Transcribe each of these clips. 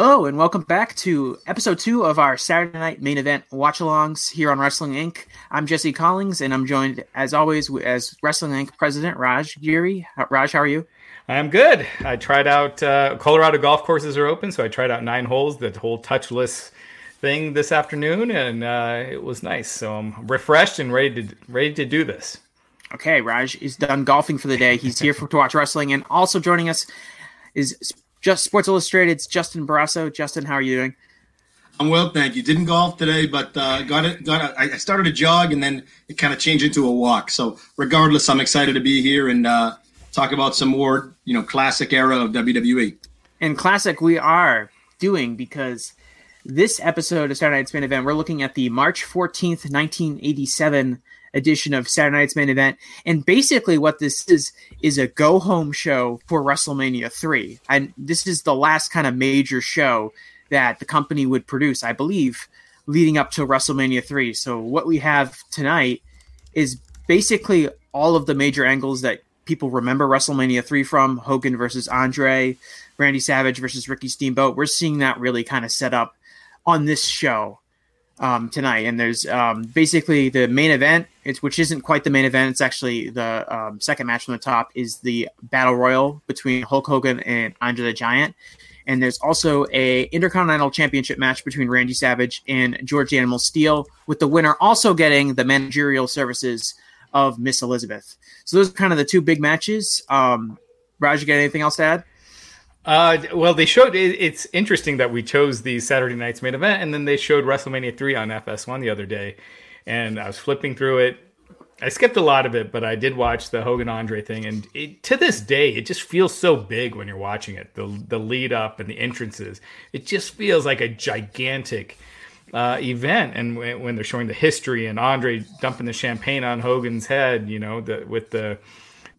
Hello, and welcome back to episode two of our Saturday night main event watch alongs here on Wrestling Inc. I'm Jesse Collins, and I'm joined, as always, as Wrestling Inc. President Raj Giri. Raj, how are you? I'm good. I tried out uh, Colorado golf courses are open, so I tried out nine holes, the whole touchless thing this afternoon, and uh, it was nice. So I'm refreshed and ready to ready to do this. Okay, Raj is done golfing for the day. He's here for, to watch wrestling, and also joining us is just Sports Illustrated's Justin Barrasso. Justin, how are you doing? I'm well, thank you. Didn't golf today, but uh, got it. Got. A, I started a jog, and then it kind of changed into a walk. So, regardless, I'm excited to be here and uh, talk about some more, you know, classic era of WWE. And classic, we are doing because this episode of Saturday Night's Main Event, we're looking at the March 14th, 1987 edition of Saturday Night's Main Event. And basically, what this is is a go home show for WrestleMania 3. And this is the last kind of major show that the company would produce, I believe, leading up to WrestleMania 3. So, what we have tonight is basically all of the major angles that people remember WrestleMania 3 from Hogan versus Andre, Randy Savage versus Ricky Steamboat. We're seeing that really kind of set up on this show um, tonight. And there's um, basically the main event, it's, which isn't quite the main event. It's actually the um, second match from the top is the battle royal between Hulk Hogan and Andre the Giant. And there's also a Intercontinental Championship match between Randy Savage and George Animal Steele, with the winner also getting the managerial services of Miss Elizabeth. So those are kind of the two big matches. Um, Raj, you got anything else to add? Uh, well, they showed it, it's interesting that we chose the Saturday night's main event, and then they showed WrestleMania three on FS1 the other day, and I was flipping through it. I skipped a lot of it, but I did watch the Hogan Andre thing, and it, to this day, it just feels so big when you're watching it. The the lead up and the entrances, it just feels like a gigantic uh, event. And when, when, they're showing the history and Andre dumping the champagne on Hogan's head, you know, the, with the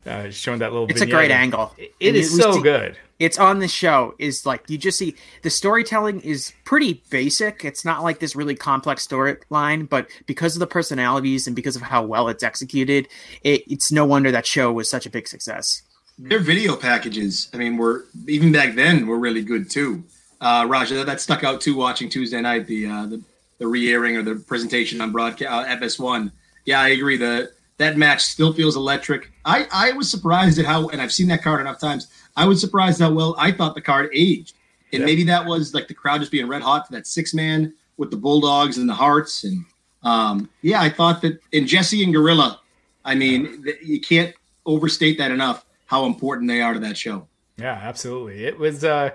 uh, showing that little. It's vignette. a great angle. it, it is so good it's on the show is like you just see the storytelling is pretty basic it's not like this really complex storyline but because of the personalities and because of how well it's executed it, it's no wonder that show was such a big success their video packages i mean were even back then were really good too uh raja that stuck out too watching tuesday night the uh the, the re-airing or the presentation on broadcast uh, fs1 yeah i agree the that match still feels electric i i was surprised at how and i've seen that card enough times I was surprised how well I thought the card aged. And maybe that was like the crowd just being red hot for that six man with the Bulldogs and the Hearts. And um, yeah, I thought that, and Jesse and Gorilla, I mean, you can't overstate that enough how important they are to that show. Yeah, absolutely. It was, uh,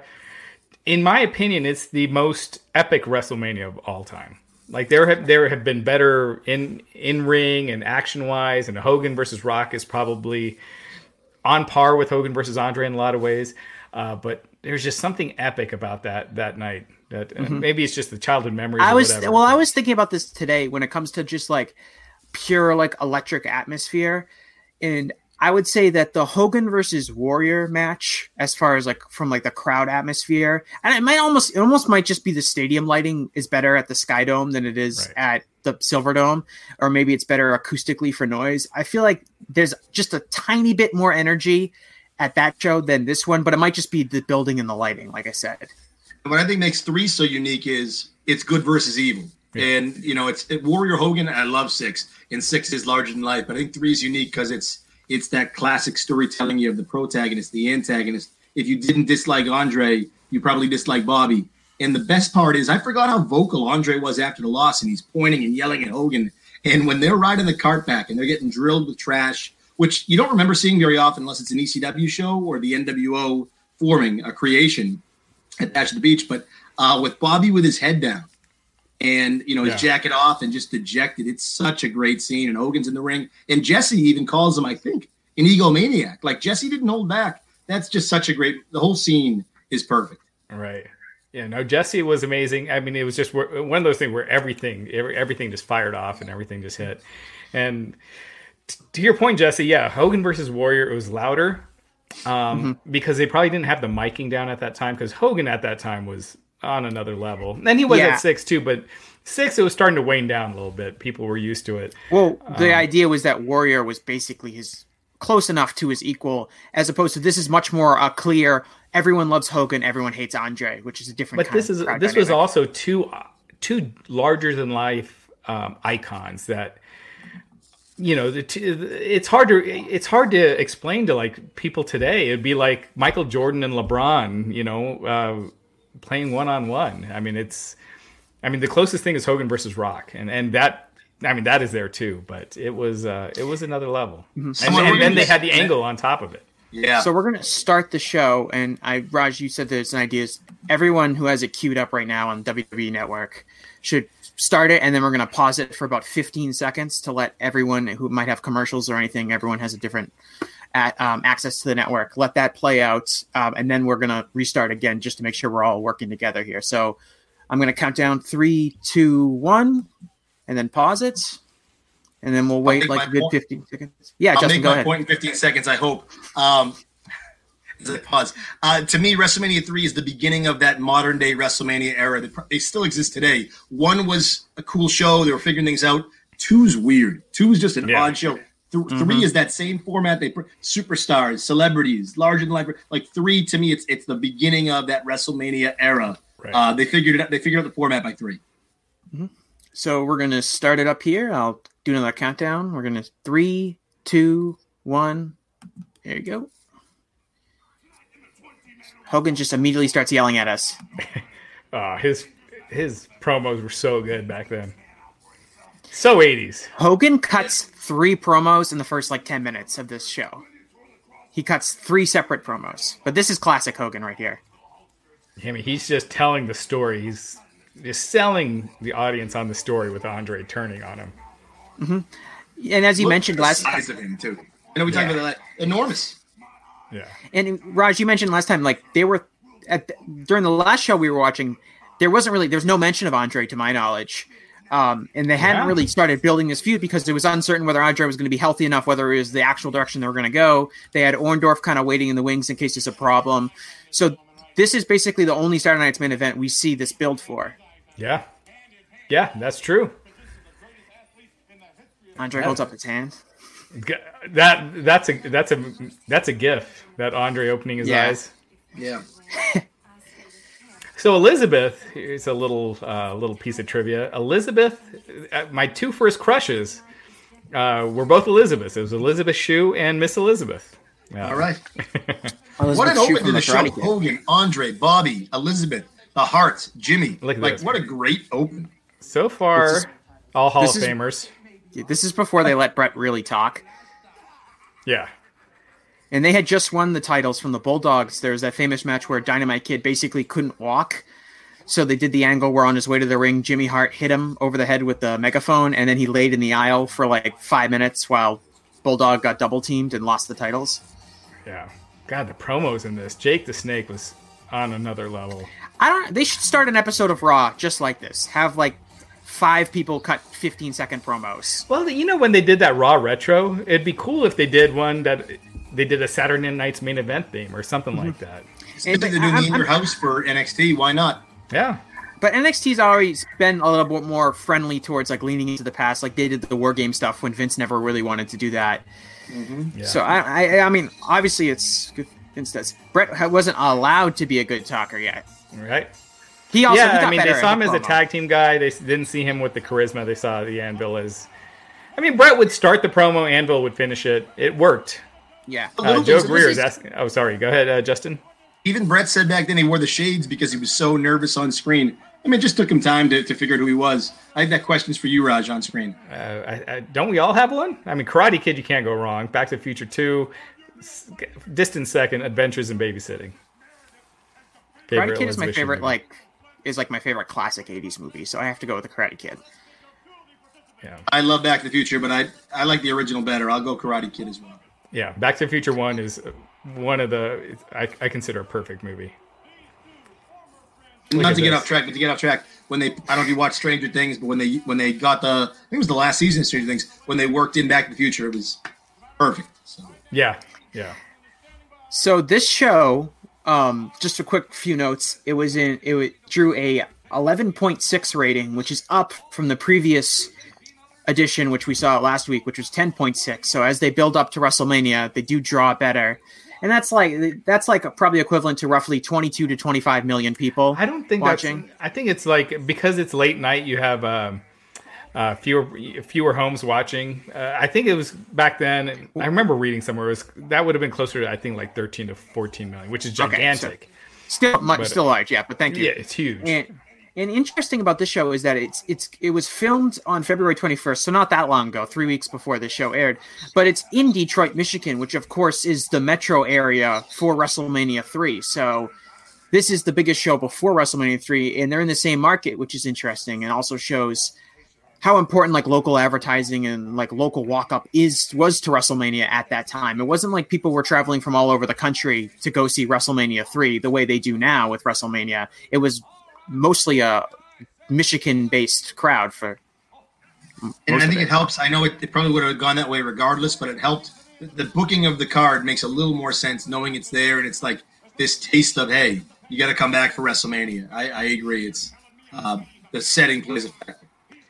in my opinion, it's the most epic WrestleMania of all time. Like there have there have been better in in ring and action wise, and Hogan versus Rock is probably on par with Hogan versus Andre in a lot of ways. Uh, but there's just something epic about that that night. That mm-hmm. maybe it's just the childhood memories. I was well, I was thinking about this today when it comes to just like pure like electric atmosphere, and I would say that the Hogan versus Warrior match, as far as like from like the crowd atmosphere, and it might almost it almost might just be the stadium lighting is better at the Sky Dome than it is right. at the Silver Dome, or maybe it's better acoustically for noise. I feel like there's just a tiny bit more energy at that show than this one, but it might just be the building and the lighting, like I said. What I think makes three so unique is it's good versus evil. Yeah. And you know, it's it, Warrior Hogan. I love six, and six is larger than life. But I think three is unique because it's it's that classic storytelling. You have the protagonist, the antagonist. If you didn't dislike Andre, you probably dislike Bobby. And the best part is, I forgot how vocal Andre was after the loss, and he's pointing and yelling at Hogan. And when they're riding the cart back and they're getting drilled with trash, which you don't remember seeing very often unless it's an ECW show or the NWO forming a creation at Bash at the Beach, but uh, with Bobby with his head down and you know his yeah. jacket off and just dejected, it's such a great scene. And Hogan's in the ring, and Jesse even calls him, I think, an egomaniac. Like Jesse didn't hold back. That's just such a great. The whole scene is perfect. Right. Yeah, no, Jesse was amazing. I mean, it was just one of those things where everything, everything just fired off and everything just hit. And to your point, Jesse, yeah, Hogan versus Warrior, it was louder um, mm-hmm. because they probably didn't have the miking down at that time because Hogan at that time was on another level. And he was yeah. at six too, but six, it was starting to wane down a little bit. People were used to it. Well, the um, idea was that Warrior was basically his close enough to his equal, as opposed to this is much more a clear everyone loves Hogan, everyone hates Andre, which is a different. But this is this dynamic. was also two two larger than life um, icons that you know the it's hard to it's hard to explain to like people today. It'd be like Michael Jordan and LeBron, you know, uh, playing one on one. I mean, it's I mean the closest thing is Hogan versus Rock, and and that I mean that is there too, but it was uh, it was another level, mm-hmm. and, and then they had the angle on top of it. Yeah. So we're gonna start the show, and I, Raj, you said there's an idea. Everyone who has it queued up right now on WWE Network should start it, and then we're gonna pause it for about 15 seconds to let everyone who might have commercials or anything. Everyone has a different at, um, access to the network. Let that play out, um, and then we're gonna restart again just to make sure we're all working together here. So I'm gonna count down three, two, one, and then pause it and then we'll wait like a good point. 15 seconds. Yeah, I'll Justin, go ahead. point in 15 seconds, I hope. Um, pause. Uh, to me, WrestleMania 3 is the beginning of that modern day WrestleMania era. They, they still exist today. One was a cool show, they were figuring things out. Two's weird. Two is just an yeah. odd show. Th- mm-hmm. Three is that same format. They superstars, celebrities, larger than life. Like three, to me, it's it's the beginning of that WrestleMania era. Right. Uh, they figured it out. They figured out the format by 3 mm-hmm. So we're gonna start it up here. I'll do another countdown. We're gonna three, two, one. There you go. Hogan just immediately starts yelling at us. uh, his his promos were so good back then. So 80s. Hogan cuts three promos in the first like 10 minutes of this show. He cuts three separate promos. But this is classic Hogan right here. I mean, he's just telling the story. He's just selling the audience on the story with Andre turning on him. Mm-hmm. And as you Look mentioned last size of him too. I know we yeah. talked about that. Enormous. Yeah. And Raj, you mentioned last time, like they were at the, during the last show we were watching. There wasn't really there's no mention of Andre to my knowledge. Um, and they hadn't yeah. really started building this feud because it was uncertain whether Andre was going to be healthy enough, whether it was the actual direction they were going to go. They had Orndorff kind of waiting in the wings in case there's a problem. So this is basically the only Saturday Night's main event we see this build for. Yeah, yeah, that's true. Andre holds up his hand. That that's a that's a that's a gif. That Andre opening his yeah. eyes. Yeah. so Elizabeth, here's a little uh, little piece of trivia. Elizabeth, uh, my two first crushes uh, were both Elizabeths. It was Elizabeth Shue and Miss Elizabeth. All right. what an open to the show! Hogan, Andre, Bobby, Elizabeth, the Hearts, Jimmy. Look like this. what a great open. So far, is, all Hall of Famers. This is before they let Bret really talk. Yeah. And they had just won the titles from the Bulldogs. There's that famous match where Dynamite Kid basically couldn't walk. So they did the angle where on his way to the ring, Jimmy Hart hit him over the head with the megaphone, and then he laid in the aisle for like five minutes while Bulldog got double teamed and lost the titles. Yeah. God, the promos in this. Jake the Snake was on another level. I don't. They should start an episode of Raw just like this. Have like five people cut 15 second promos. Well, you know, when they did that Raw Retro, it'd be cool if they did one that they did a Saturday Night's main event theme or something mm-hmm. like that. It's they're doing in your house for NXT. Why not? Yeah. But NXT's always been a little bit more friendly towards like leaning into the past, like they did the War Game stuff when Vince never really wanted to do that. Mm-hmm. Yeah. So I, I, I mean, obviously it's Vince does. Bret wasn't allowed to be a good talker yet. Right. He also yeah, he I mean, they saw him as a tag team guy. They didn't see him with the charisma. They saw the Anvil as. I mean, Bret would start the promo, Anvil would finish it. It worked. Yeah. Uh, Joe Greer is asking. Oh, sorry. Go ahead, uh, Justin. even Bret said back then he wore the shades because he was so nervous on screen. I mean, it just took him time to, to figure out who he was. I think that question's for you, Raj, on screen. Uh, I, I, don't we all have one? I mean, Karate Kid, you can't go wrong. Back to the Future 2, distant second, Adventures in Babysitting. Favorite Karate Kid is my favorite, movie. like, is like my favorite classic 80s movie, so I have to go with the Karate Kid. Yeah. I love Back to the Future, but I, I like the original better. I'll go Karate Kid as well. Yeah, Back to the Future 1 is one of the, I, I consider a perfect movie. Look Not to this. get off track, but to get off track, when they I don't know if you watched Stranger Things, but when they when they got the I think it was the last season of Stranger Things when they worked in Back to the Future, it was perfect. So. Yeah, yeah. So this show, um, just a quick few notes. It was in it drew a 11.6 rating, which is up from the previous edition, which we saw last week, which was 10.6. So as they build up to WrestleMania, they do draw better and that's like that's like probably equivalent to roughly 22 to 25 million people. I don't think watching. I think it's like because it's late night, you have um, uh, fewer fewer homes watching. Uh, I think it was back then. I remember reading somewhere it was that would have been closer to I think like 13 to 14 million, which is gigantic. Okay, so still much, but, still large, yeah. But thank you. Yeah, it's huge. And, and interesting about this show is that it's it's it was filmed on February 21st, so not that long ago, three weeks before the show aired. But it's in Detroit, Michigan, which of course is the metro area for WrestleMania three. So this is the biggest show before WrestleMania three, and they're in the same market, which is interesting, and also shows how important like local advertising and like local walk up is was to WrestleMania at that time. It wasn't like people were traveling from all over the country to go see WrestleMania 3 the way they do now with WrestleMania. It was mostly a Michigan based crowd for. And I think it. it. helps. I know it, it, probably would have gone that way regardless, but it helped. The booking of the card makes a little more sense knowing it's there and it's like this taste of hey, you got to come back for WrestleMania. I, I agree. It's uh, the setting plays a factor.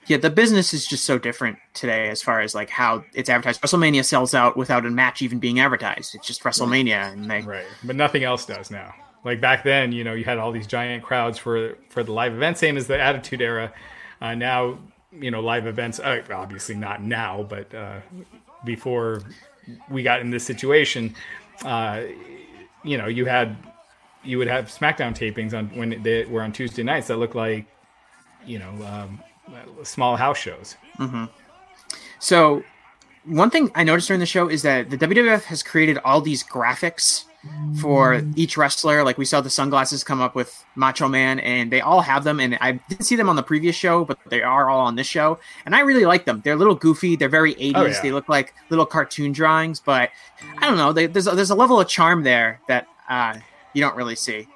Yeah, the business is just so different today as far as like how it's advertised. WrestleMania sells out without a match even being advertised. It's just WrestleMania, and they right, but nothing else does now. Like back then, you know, you had all these giant crowds for for the live event, same as the Attitude Era. Uh, now, you know, live events, uh, obviously not now, but uh, before we got in this situation, uh, you know, you had you would have SmackDown tapings on when they were on Tuesday nights that looked like, you know, um, small house shows. Mm-hmm. So, one thing I noticed during the show is that the WWF has created all these graphics for each wrestler. Like we saw the sunglasses come up with Macho Man, and they all have them. And I didn't see them on the previous show, but they are all on this show, and I really like them. They're a little goofy. They're very 80s. Oh, yeah. They look like little cartoon drawings, but I don't know. They, there's a, there's a level of charm there that uh, you don't really see.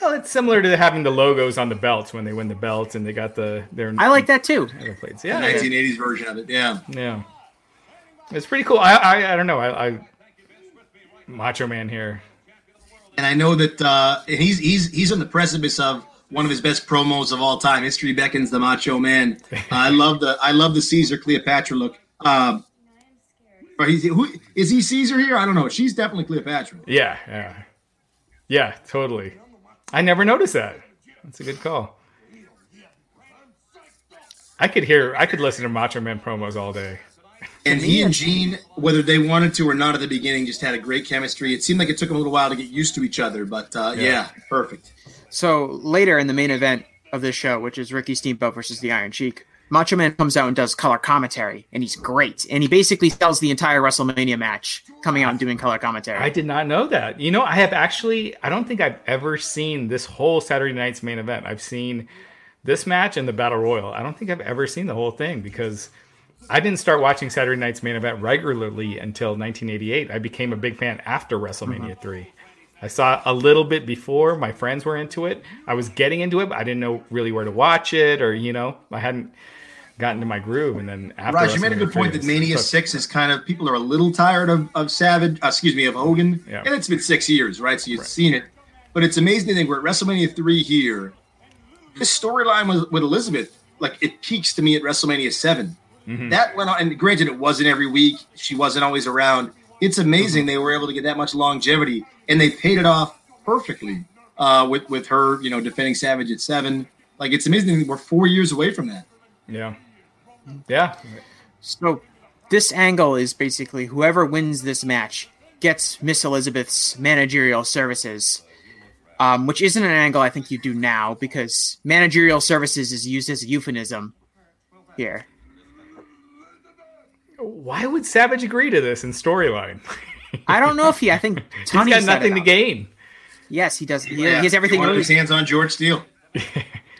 Well, it's similar to having the logos on the belts when they win the belts, and they got the their. I like that too. Plates. Yeah, the 1980s version of it. Yeah, yeah. It's pretty cool. I I, I don't know. I, I Macho Man here. And I know that uh, he's he's he's on the precipice of one of his best promos of all time. History beckons the Macho Man. Uh, I love the I love the Caesar Cleopatra look. Um, or he's who is he Caesar here? I don't know. She's definitely Cleopatra. Yeah, yeah, yeah, totally. I never noticed that. That's a good call. I could hear, I could listen to Macho Man promos all day. And he and Gene, whether they wanted to or not at the beginning, just had a great chemistry. It seemed like it took them a little while to get used to each other, but uh, yeah. yeah, perfect. So later in the main event of this show, which is Ricky Steamboat versus the Iron Sheik, Macho Man comes out and does color commentary, and he's great. And he basically sells the entire WrestleMania match coming out and doing color commentary. I did not know that. You know, I have actually, I don't think I've ever seen this whole Saturday night's main event. I've seen this match and the Battle Royal. I don't think I've ever seen the whole thing because I didn't start watching Saturday Night's main event regularly until 1988. I became a big fan after WrestleMania mm-hmm. 3. I saw a little bit before. My friends were into it. I was getting into it, but I didn't know really where to watch it, or you know, I hadn't gotten to my groove. And then after Raj, you made a good point that Mania Six is kind of people are a little tired of, of Savage. Uh, excuse me, of Hogan, yeah. and it's been six years, right? So you've right. seen it, but it's amazing to think we're at WrestleMania Three here. This storyline with, with Elizabeth, like it peaks to me at WrestleMania Seven Mm-hmm. That went on, and granted, it wasn't every week. She wasn't always around. It's amazing mm-hmm. they were able to get that much longevity, and they paid it off perfectly uh, with with her, you know, defending Savage at seven. Like it's amazing we're four years away from that. Yeah, yeah. So this angle is basically whoever wins this match gets Miss Elizabeth's managerial services. um, which isn't an angle I think you do now because managerial services is used as a euphemism here. Why would Savage agree to this in storyline? I don't know if he. I think Tony He's got nothing to gain. Yes, he does. He, Yeah, he has everything. He wanted his hands on George Steele.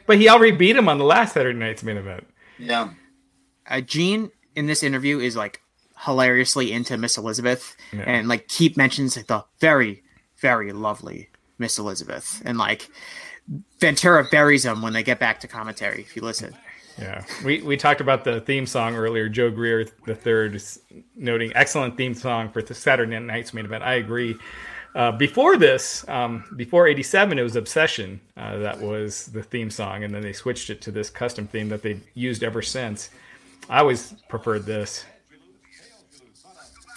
But he already beat him on the last Saturday Night's main event. Yeah. uh, Gene in this interview is like hilariously into Miss Elizabeth, Yeah. and like keep mentions like the very, very lovely Miss Elizabeth, and like Ventura buries him when they get back to commentary. If you listen, Yeah, we we talked about the theme song earlier. Joe Greer the third noting excellent theme song for the Saturday Night's main event. I agree. Uh, before this, um, before '87, it was Obsession uh, that was the theme song, and then they switched it to this custom theme that they used ever since. I always preferred this.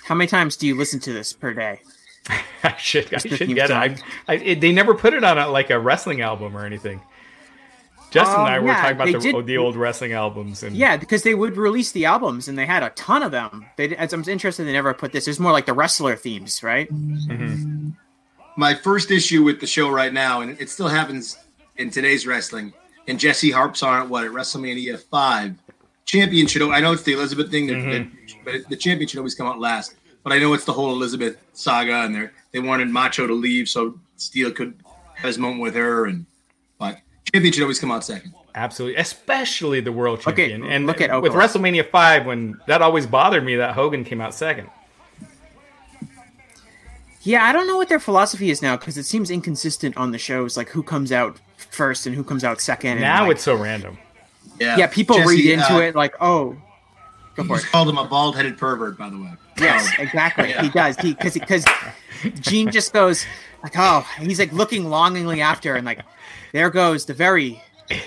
how many times do you listen to this per day? I should I should get it. I, I, it. They never put it on a, like a wrestling album or anything. Justin and Um, I were yeah, talking about the, did- the old wrestling albums, and Yeah, because they would release the albums, and they had a ton of them. They, as I'm interested, they never put this. It's more like the wrestler themes, right? My first issue with the show right now, and it still happens in today's wrestling, and Jesse harps on it, what, at WrestleMania 5. Champion should, I know it's the Elizabeth thing, that, that- but the champion should always come out last. But I know it's the whole Elizabeth saga, and they they wanted Macho to leave so Steele could have his moment with her. and But champion should always come out second. Absolutely, especially the world Look at- champion. and look at with WrestleMania five, when that always bothered me that Hogan came out second. Yeah, I don't know what their philosophy is now because it seems inconsistent on the shows, like who comes out first and who comes out second. and, Now like- it's so random. Yeah, yeah, people Jesse, read into uh, it like, oh, go He for it. just called him a bald headed pervert, by the way. Yes, exactly. He does. He because because Gene just goes like, oh, he's like looking longingly after, and like, there goes the very,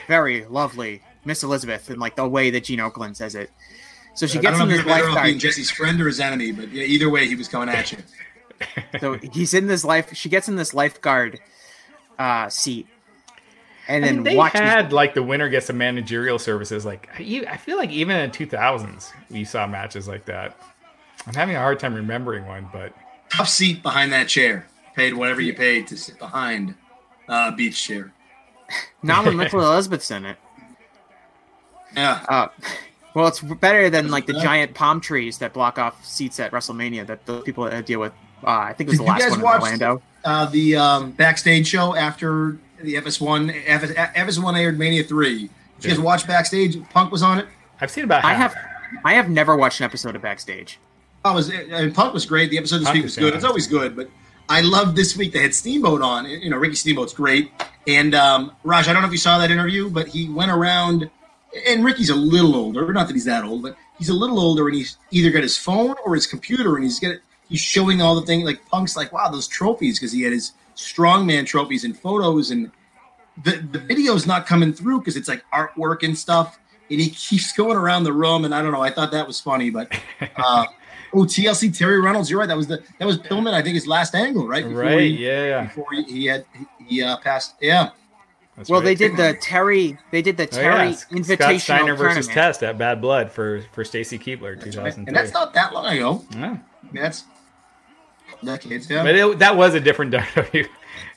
very lovely Miss Elizabeth, in like the way that Gene Okerlund says it. So she I gets don't know in if this you're better off being lifeguard. Jesse's friend or his enemy, but yeah, either way, he was coming at you. So he's in this life. She gets in this lifeguard uh, seat, and I then mean, they watches. had like the winner gets some managerial services. Like I I feel like even in two thousands, we saw matches like that. I'm having a hard time remembering one, but Tough seat behind that chair. Paid whatever you paid to sit behind uh, a beach chair. Not when Mitchell Elizabeth's in it. Yeah. Uh, well, it's better than like the giant palm trees that block off seats at WrestleMania that the people that deal with. Uh, I think it was Did the you last guys one in watch Orlando. uh, the um, backstage show after the FS1? FS, FS1 aired Mania 3. Did you guys watch backstage? Punk was on it. I've seen about. I have, I have never watched an episode of Backstage. I was and Punk was great. The episode this Punk week was good. It's always good, but I love this week they had Steamboat on. You know, Ricky Steamboat's great. And um, Raj, I don't know if you saw that interview, but he went around. And Ricky's a little older. Not that he's that old, but he's a little older, and he's either got his phone or his computer, and he's got he's showing all the things. Like Punk's like, wow, those trophies because he had his strongman trophies and photos, and the the video's not coming through because it's like artwork and stuff. And he keeps going around the room, and I don't know. I thought that was funny, but uh, oh, TLC Terry Reynolds, you're right. That was the that was Pillman. I think his last angle, right? Before right. He, Yeah, yeah. Before he, he had he uh, passed. Yeah. That's Well, right. they did the Terry. They did the Oh, Terry yeah. Scott Invitational Steiner versus tournament. Test at Bad Blood for for Stacy Keibler, two thousand And that's not that long ago. Yeah. I mean, that's decades. Yeah. But it, that was a different WWE,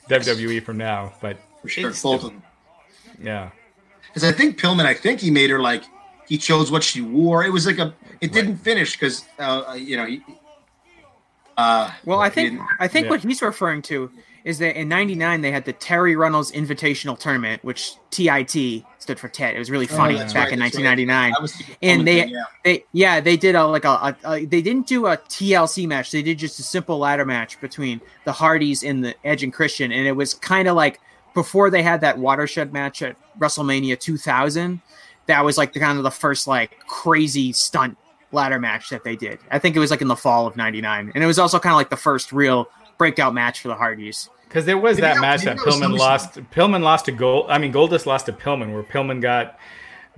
WWE from now. But for sure. it's Both still- of them. yeah, Because I think Pillman, I think he made her like he chose what she wore. It was like a. It didn't finish because uh, you know. He, uh, Well, I think I think Yeah. what he's referring to is that in '99 they had the Terri Runnels Invitational Tournament, which TIT stood for Ted. It was really funny Oh, back right, in that's right. 1999. I and they, thing, yeah. they, yeah, they did a like a, a, a, they didn't do a TLC match. They did just a simple ladder match between the Hardys and the Edge and Christian, and it was kind of like before they had that watershed match at WrestleMania 2000. That was like the kind of the first like crazy stunt ladder match that they did. I think it was like in the fall of '99, and it was also kind of like the first real breakout match for the Hardys. because there was Did that match that Pillman SummerSlam? lost. Pillman lost to Gold. I mean, Goldust lost to Pillman, where Pillman got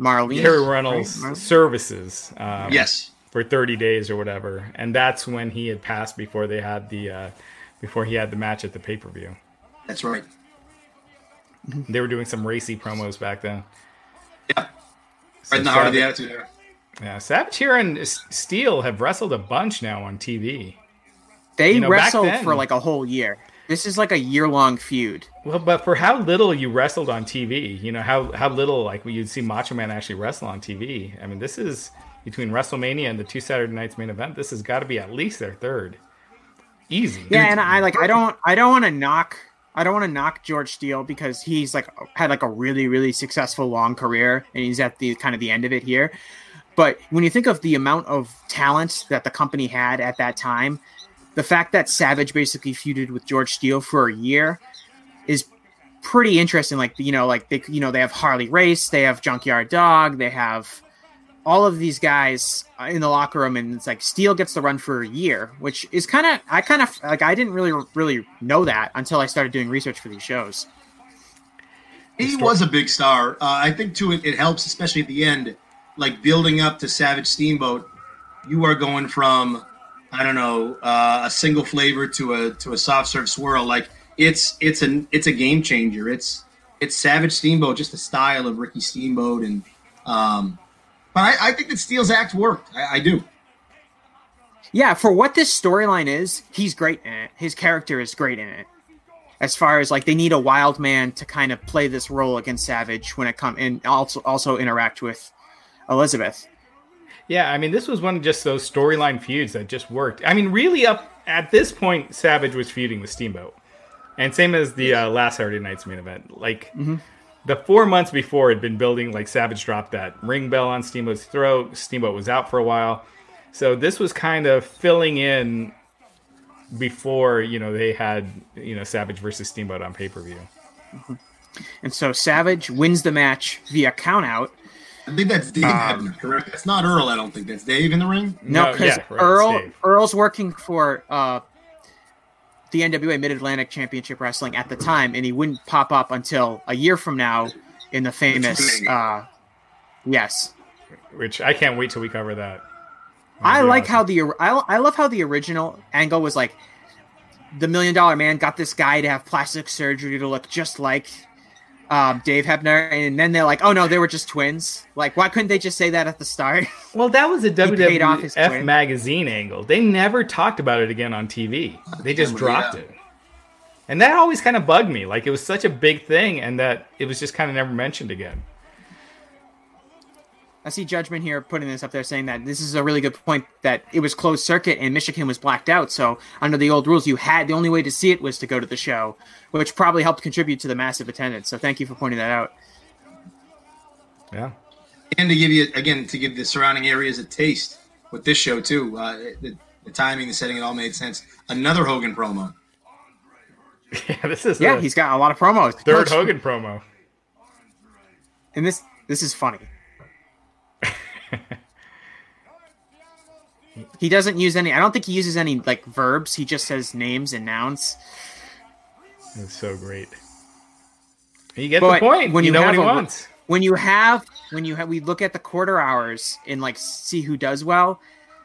Marlene, Terri Runnels' Right? services. Um, Yes. for 30 days or whatever and that's when he had passed before they had the uh before he had the match at the pay-per-view That's right. they were doing some racy promos back then Yeah. So Right in the heart of the Savage- attitude era. yeah savage here and steel have wrestled a bunch now on tv They You know, wrestled then- for like a whole year. This is like a year long feud. Well, but for how little you wrestled on TV, you know how how little like you'd see Macho Man actually wrestle on TV. I mean, this is between WrestleMania and the two Saturday nights main event. This has got to be at least their third. Easy. Yeah, and I like I don't I don't want to knock I don't want to knock George Steele because he's like had like a really really successful long career and he's at the kind of the end of it here. But when you think of the amount of talent that the company had at that time, the fact that Savage basically feuded with George Steele for a year is pretty interesting. Like you know, like they you know they have Harley Race, they have Junkyard Dog, they have all of these guys in the locker room, and it's like Steele gets the run for a year, which is kind of I kind of like I didn't really really know that until I started doing research for these shows. He was a big star. Uh, I think too it, it helps, especially at the end, like building up to Savage Steamboat. You are going from I don't know uh, a single flavor to a to a soft serve swirl. Like it's it's an it's a game changer. It's it's Savage Steamboat, just the style of Ricky Steamboat, and um, but I, I think that Steele's act worked. I, I do. Yeah, for what this storyline is, he's great in it. His character is great in it. As far as like they need a wild man to kind of play this role against Savage when it come and also also interact with Elizabeth. Yeah, I mean, this was one of just those storyline feuds that just worked. I mean, really, up at this point, Savage was feuding with Steamboat, and same as the uh, last Saturday night's main event. Like Mm-hmm. The four months before, had been building. Like Savage dropped that ring bell on Steamboat's throat. Steamboat was out for a while, so this was kind of filling in before you know they had you know Savage versus Steamboat on pay per view. And so Savage wins the match via countout. I think that's Dave Hebner, correct? That's not Earl. I don't think that's Dave in the ring. No, No, because yeah, right, Earl Earl's working for uh, the NWA Mid Atlantic Championship Wrestling at the time, and he wouldn't pop up until a year from now in the famous. Uh, yes, Which I can't wait till we cover that. I like awesome. how the I, I love how the original angle was like the Million Dollar Man got this guy to have plastic surgery to look just like um, Dave Hebner, and then they're like, oh no, they were just twins. Like, why couldn't they just say that at the start? Well, that was a paid off WWF magazine angle. They never talked about it again on TV. They just dropped it. And that always kind of bugged me. Like it was such a big thing and that it was just kind of never mentioned again. I see Judgment here putting this up there saying that this is a really good point that it was closed circuit and Michigan was blacked out. So under the old rules, you had the only way to see it was to go to the show, which probably helped contribute to the massive attendance. So thank you for pointing that out. Yeah. and to give you again to give the surrounding areas a taste with this show too. Uh, the, the timing, the setting, it all made sense. Another Hogan promo. Yeah, this is Yeah, the he's got a lot of promos. third Coach- Hogan promo. and this this is funny. He doesn't use any. I don't think he uses any like verbs. He just says names and nouns. It's so great. You get But the point. when you you know what have he a- wants. when you have when you have we look at the quarter hours and like see who does well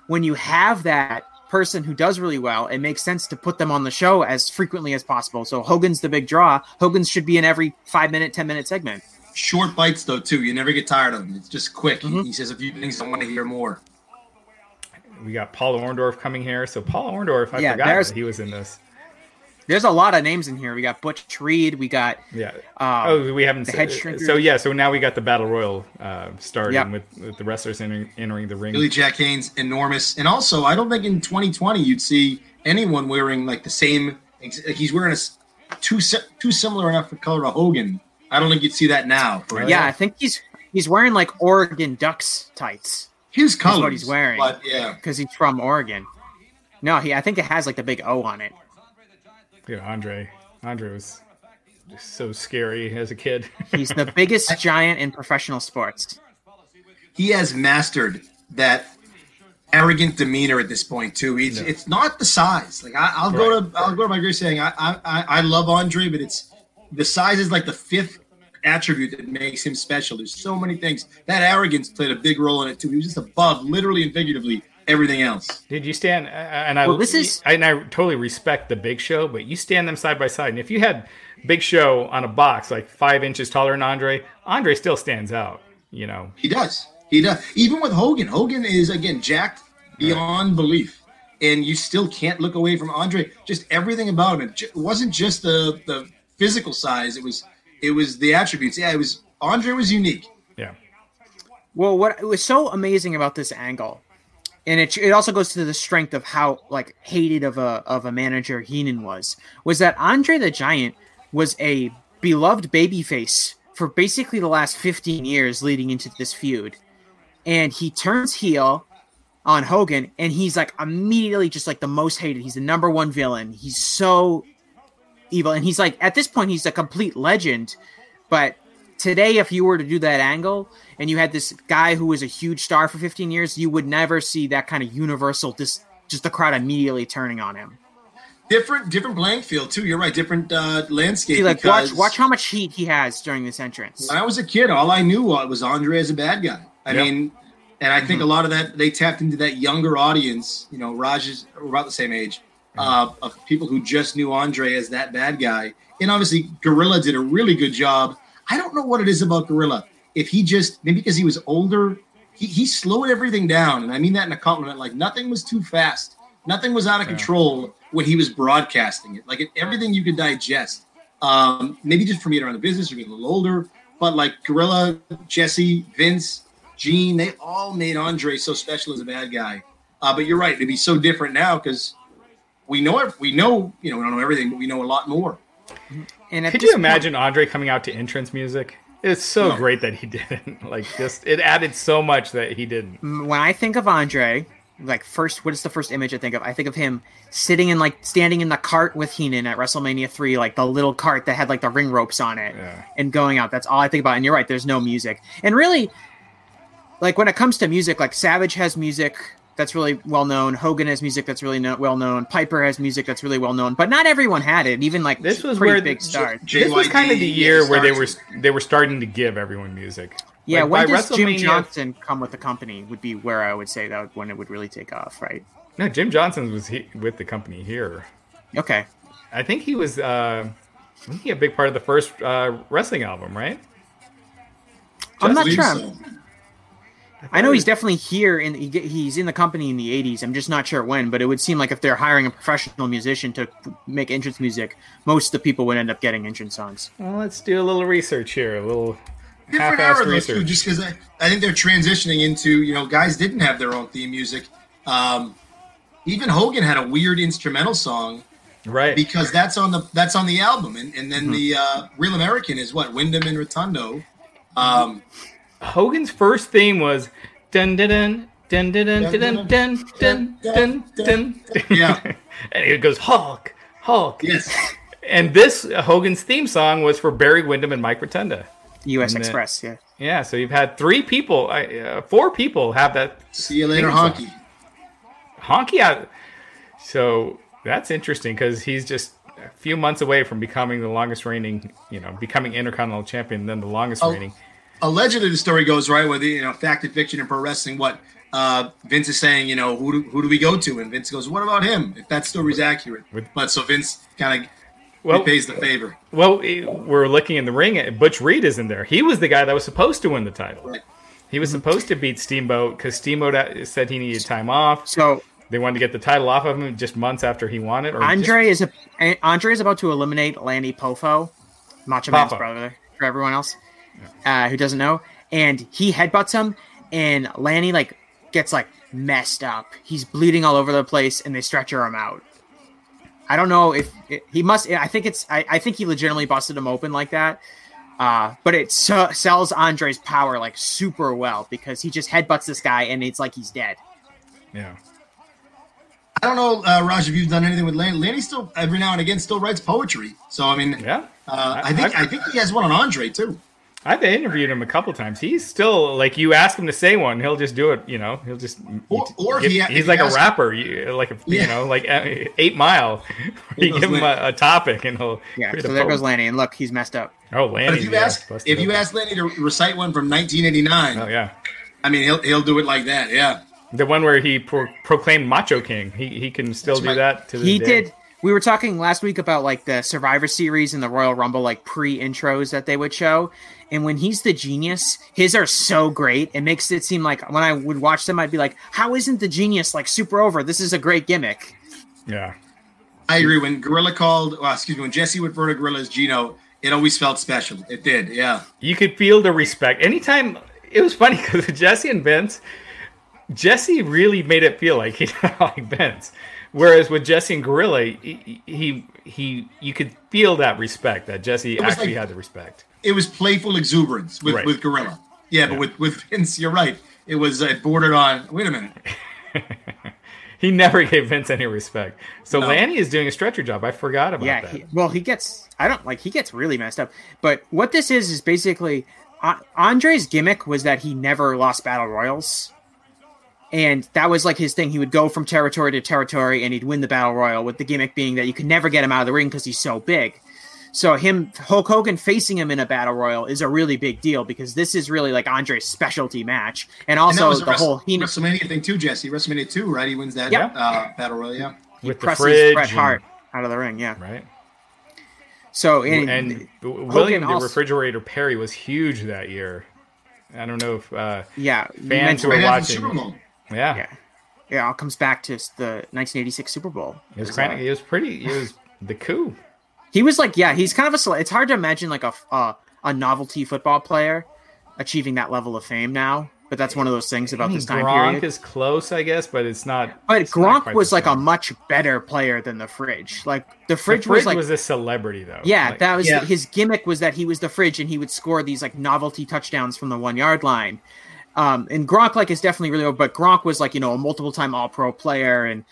when you have that person who does really well it makes sense to put them on the show as frequently as possible so hogan's the big draw hogan's should be in every five minute ten minute segment Short bites though too. You never get tired of them. It's just quick. Mm-hmm. He, he says a few things. I want to hear more. We got Paul Orndorff coming here. So Paul Orndorff, I Yeah, forgot that he was in this. there's a lot of names in here we got butch reed we got Yeah. um, oh, we haven't. the said- head shrinkers. so yeah. So now we got the battle royal uh, starting Yep. with, with the wrestlers entering, entering the ring. Billy Jack Haynes, enormous. And also, I don't think in 2020 you'd see anyone wearing like the same. Like he's wearing a too too similar enough for color to Hogan. I don't think you'd see that now. For yeah i think he's he's wearing like oregon ducks tights his colors. what he's wearing. But yeah, because he's from oregon no he i think it has like the big o on it Yeah, Andre. Andre was just so scary as a kid. he's the biggest giant in professional sports he has mastered that arrogant demeanor at this point too. It's, it's not the size. Like I, I'll go to I'll go to my grave saying I, I I- I love Andre, but it's the size is like the fifth attribute that makes him special. There's so many things. That arrogance played a big role in it too. He was just above, literally and figuratively, everything else. Did you stand? uh, And I, Well, this is- and I totally respect the Big Show, but you stand them side by side. And if you had Big Show on a box like five inches taller than Andre, Andre still stands out. You know, He does. He does. Even with Hogan, Hogan is again jacked beyond belief. and you still can't look away from Andre. Just everything about him. It wasn't just the the physical size. It was it was the attributes. Yeah, it was Andre was unique. Yeah. Well, what was so amazing about this angle, and it it also goes to the strength of how like hated of a of a manager Heenan was, was that Andre the Giant was a beloved babyface for basically the last 15 years leading into this feud. And he turns heel on Hogan and he's like immediately just like the most hated. He's the number one villain. He's so evil. And he's like, at this point, he's a complete legend. But today, if you were to do that angle and you had this guy who was a huge star for 15 years, you would never see that kind of universal, just, just the crowd immediately turning on him different different playing field too. You're right, different uh, landscape. See, like watch watch how much heat he has during this entrance. When I was a kid, all I knew was Andre as a bad guy. I yep. mean, and I think mm-hmm. a lot of that they tapped into that younger audience. You know, Raj is about the same age uh, of people who just knew Andre as that bad guy. And obviously, Gorilla did a really good job. I don't know what it is about Gorilla. If he just maybe because he was older, he, he slowed everything down, and I mean that in a compliment. Like nothing was too fast, nothing was out of control when he was broadcasting it. Like it, everything you could digest. Um, maybe just for me around the business or getting a little older, but like Gorilla, Jesse, Vince, Gene, they all made Andre so special as a bad guy. Uh, but you're right; it'd be so different now because we know we know you know we don't know everything, but we know a lot more. And could you imagine point, Andre coming out to entrance music? It's so no. great that he didn't. Like just it added so much that he didn't. When I think of Andre, like first what is the first image I think of? I think of him sitting in like standing in the cart with Heenan at WrestleMania three, like the little cart that had like the ring ropes on it yeah. and going out. That's all I think about. And you're right, there's no music. And really like when it comes to music, like Savage has music that's really well known. Hogan has music that's really no- well known. Piper has music that's really well known, but not everyone had it. Even like this was where big stars. this was kind of the year where they were they were starting to give everyone music. Yeah, like when does Jim Johnston come with the company? Would be where I would say that when it would really take off, right? No, Jim Johnston was he, with the company here. Okay, I think he was. Uh, I think he a big part of the first uh, wrestling album, right? I'm not sure. So. I, I know he's definitely here, in he, he's in the company in the '80s. I'm just not sure when, but it would seem like if they're hiring a professional musician to make entrance music, most of the people would end up getting entrance songs. Well, let's do a little research here. A little different era though too, just because I, I think they're transitioning into you know guys didn't have their own theme music. Um, even Hogan had a weird instrumental song, right? Because that's on the that's on the album, and, and then mm-hmm. the uh, Real American is what Windham and Rotunda. Um, Hogan's first theme was dun dun dun dun dun dun dun dun dun dun dun. Yeah, and it goes Hulk, Hulk. Yes. And this Hogan's theme song was for Barry Windham and Mike Rotunda. U.S. And Express, yeah. Yeah, so you've had three people, uh, four people have that. See you later, Honky. Honky out. So that's interesting because he's just a few months away from becoming the longest reigning, you know, becoming Intercontinental Champion, then the longest oh, reigning. Allegedly, the story goes right with the you know fact and fiction and pro wrestling. What uh, Vince is saying, you know, who do, who do we go to? And Vince goes, "What about him? If that story's accurate." But so Vince kind of well, pays the favor. Well, we're looking in the ring. Butch Reed is in there. He was the guy that was supposed to win the title. Right. He was supposed to beat Steamboat because Steamboat said he needed time off. So they wanted to get the title off of him just months after he won it. Andre just... is a, Andre is about to eliminate Lanny Poffo, Macho Man's brother, for everyone else uh, who doesn't know, and he headbutts him, and Lanny like gets like messed up. He's bleeding all over the place, and they stretcher him out. I don't know if it, he must. I think it's. I, I, think he legitimately busted him open like that. Uh, but it so, sells Andre's power like super well because he just headbutts this guy and it's like he's dead. Yeah. I don't know, uh, Raj, if you've done anything with Lanny. Lanny still every now and again still writes poetry. So I mean, yeah. Uh, I, I think I, I think he has one on Andre too. I've interviewed him a couple times. He's still like you ask him to say one, he'll just do it. You know, he'll just. Or, or he, he's like a rapper, you, like a, yeah. you know, like uh, Eight Mile. you give him a, a, topic and he'll. Yeah. So there goes Lanny, and look, he's messed up. Oh, Lanny. But if you yeah, ask, if you ask Lanny to recite one from 1989, oh yeah, I mean he'll he'll do it like that. Yeah. The one where he pro- proclaimed Macho King. He he can still That's do right. that to He day. He did we were talking last week about like the Survivor Series and the Royal Rumble like pre intros that they would show. And when he's the genius, his are so great. It makes it seem like when I would watch them, I'd be like, "How isn't the genius like super over? This is a great gimmick." Yeah. I agree. When Gorilla called, well, excuse me, when Jesse would refer to Gorilla as Gino, it always felt special. It did, yeah. You could feel the respect. Anytime it was funny because with Jesse and Vince, Jesse really made it feel like he didn't like Vince. Whereas with Jesse and Gorilla, he, he he you could feel that respect that Jesse actually like- had the respect. It was playful exuberance with, Right. with Gorilla. Yeah, but Yeah. with, with Vince, you're right. It was uh, it bordered on. Wait a minute. He never gave Vince any respect. So No. Lanny is doing a stretcher job. I forgot about Yeah, that. he, well, he gets. I don't like. He gets really messed up. But what this is is basically uh, Andre's gimmick was that he never lost battle royals, and that was like his thing. He would go from territory to territory, and he'd win the battle royal. With the gimmick being that you could never get him out of the ring because he's so big. So him Hulk Hogan facing him in a battle royal is a really big deal because this is really like Andre's specialty match, and And also was a the Wrest- whole he WrestleMania thing too, Jesse. WrestleMania two, right? He wins that Yeah. uh, battle royal. Yeah. he With the presses fridge Bret and- out of the ring. Yeah. Right. So and, And William the also- refrigerator Perry was huge that year. I don't know if uh, yeah, Fans who are Right watching. Yeah, Yeah. Yeah, it all comes back to the 1986 Super Bowl. it was It was, uh, it was pretty. It was the coup. He was like, yeah, he's kind of a. It's hard to imagine like a f- uh, a novelty football player achieving that level of fame now. But that's one of those things about this time Gronk period. is close, I guess, but it's not. but it's Gronk quite was the like a much better player than the Fridge. Like the The Fridge, fridge was like. was a celebrity though. yeah, Like, that was Yeah. his gimmick was that he was the fridge and he would score these like novelty touchdowns from the one yard line. Um, and Gronk like is definitely really, old, but Gronk was like you know a multiple time All Pro player and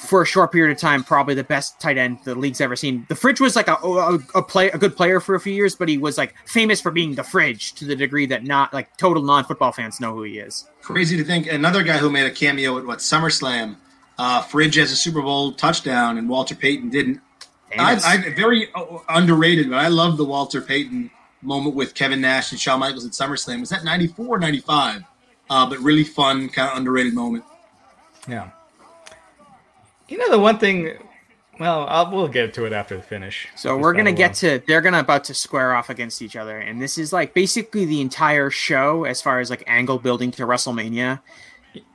for a short period of time probably the best tight end the league's ever seen. The fridge was like a a, a play a good player for a few years, but he was like famous for being the fridge to the degree that not like total non football fans know who he is. Crazy to think. Another guy who made a cameo at what SummerSlam, uh, Fridge has a Super Bowl touchdown, and Walter Payton didn't. I, I very uh, underrated, but I love the Walter Payton moment with Kevin Nash and Shawn Michaels at SummerSlam. Was that 94 or 95? Uh, but really fun, kind of underrated moment. Yeah. You know the one thing. Well, I'll, we'll get to it after the finish. So we're gonna get to they're gonna about to square off against each other, and this is like basically the entire show as far as like angle building to WrestleMania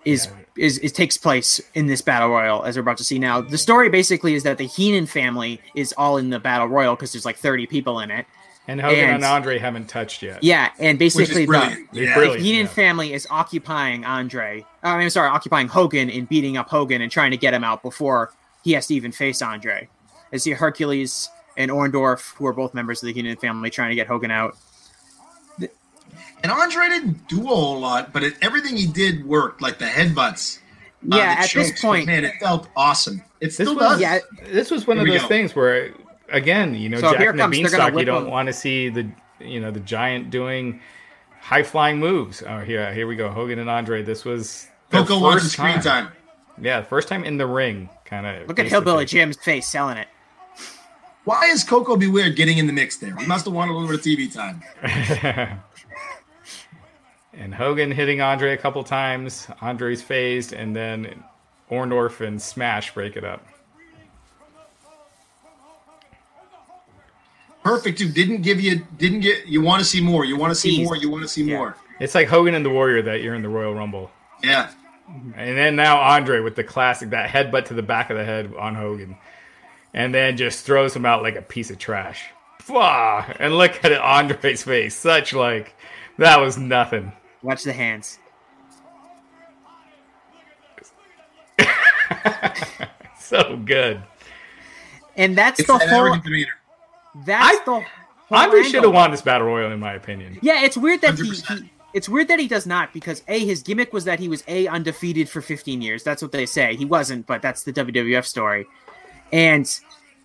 is is it takes place in this battle royal as we're about to see now. The story basically is that the Heenan family is all in the battle royal because there's like 30 people in it. And Hogan and, and- Andre haven't touched yet. Yeah, and basically the, Yeah. the Heenan yeah. family is occupying Andre. uh, I'm sorry, occupying Hogan and beating up Hogan and trying to get him out before he has to even face Andre. I see Hercules and Orndorff, who are both members of the Heenan family, trying to get Hogan out. And Andre didn't do a whole lot, but it, everything he did worked, like the headbutts. uh, Yeah, the at chokes, this point, man, it felt awesome. It This still was does. yeah, This was one Here of those go. things where, again, you know, So Jack here and the comes- Beanstalk, you don't him. want to see the, you know, the giant doing high flying moves. Oh, here, here we go. Hogan and Andre. This was their Coco wants first screen time. Yeah, first time in the ring, kind of. look at Hillbilly Jim's face selling it. Why is Koko B. Ware getting in the mix there? He must have wanted a little bit of TV time. and Hogan hitting Andre a couple times. Andre's phased, and then Orndorff and Smash break it up. Perfect, dude. Didn't give you, didn't get, you want to see more. You want to see Teased. more. You want to see Yeah. more. It's like Hogan and the Warrior that year in the Royal Rumble. Yeah. And then now Andre with the classic that headbutt to the back of the head on Hogan. And then just throws him out like a piece of trash. Fwah! And look at it, Andre's face. Such like that was nothing. Watch the hands. So good. And that's It's the that whole. Arrogant demeanor. That's I- the. whole Andre angle. should have won this battle royal, in my opinion. Yeah, it's weird that he, he. It's weird that he does not because a his gimmick was that he was a undefeated for 15 years. That's what they say. He wasn't, but that's the WWF story. And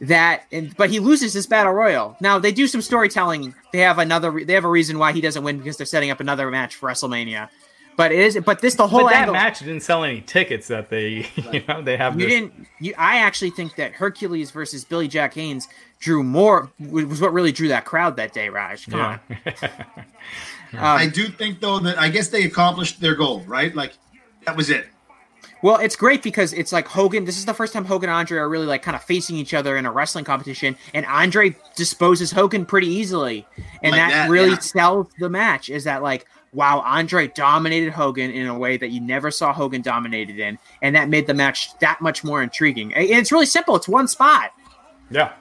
that, and but he loses this battle royal. Now they do some storytelling. They have another. They have a reason why he doesn't win because they're setting up another match for WrestleMania. But it is. But this the whole But that angle. match didn't sell any tickets that they, you know, they have. You this, didn't. You, I actually think that Hercules versus Billy Jack Haynes drew more. Was what really drew that crowd that day, Raj. Come Yeah. on. I do think though that I guess they accomplished their goal, right? Like that was it. Well, it's great because it's like Hogan. This is the first time Hogan and Andre are really like kind of facing each other in a wrestling competition, and Andre disposes Hogan pretty easily, and Like that, that, really yeah. sells the match. Is that like wow, Andre dominated Hogan in a way that you never saw Hogan dominated in, and that made the match that much more intriguing. And it's really simple. It's one spot. Yeah,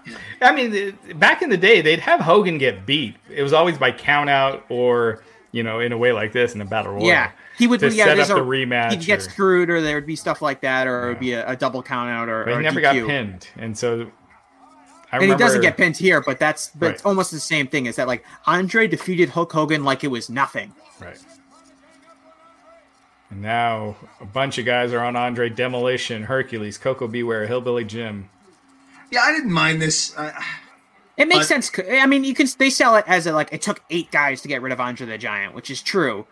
I mean, back in the day, they'd have Hogan get beat. It was always by count out or you know in a way like this in a battle royal. Yeah, he would. to yeah, set up a, the rematch. He'd get or- screwed, or there would be stuff like that, or it would be a, a double count out, or, but he a never DQ. got pinned, and so I and he doesn't get pinned here, but that's but it's almost the same thing. Is that like Andre defeated Hulk Hogan like it was nothing? Right. And now a bunch of guys are on Andre Demolition, Hercules, Koko B. Ware, Hillbilly Jim. Yeah, I didn't mind this. Uh, It makes But- sense. I mean, you can they sell it as a, like it took eight guys to get rid of Andre the Giant, which is true.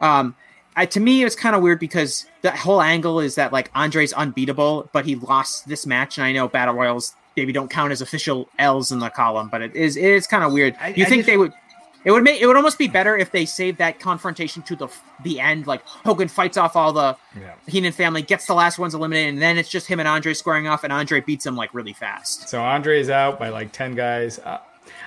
Um, I, to me, it was kind of weird because the whole angle is that like Andre's unbeatable, but he lost this match, and I know battle royals maybe don't count as official L's in the column, but it is it is kind of weird. I- you I think just- they would? It would make it would almost be better if they saved that confrontation to the the end, like Hogan fights off all the Yeah. Heenan family, gets the last ones eliminated, and then it's just him and Andre squaring off, and Andre beats him like really fast. So Andre is out by like 10 guys. Uh,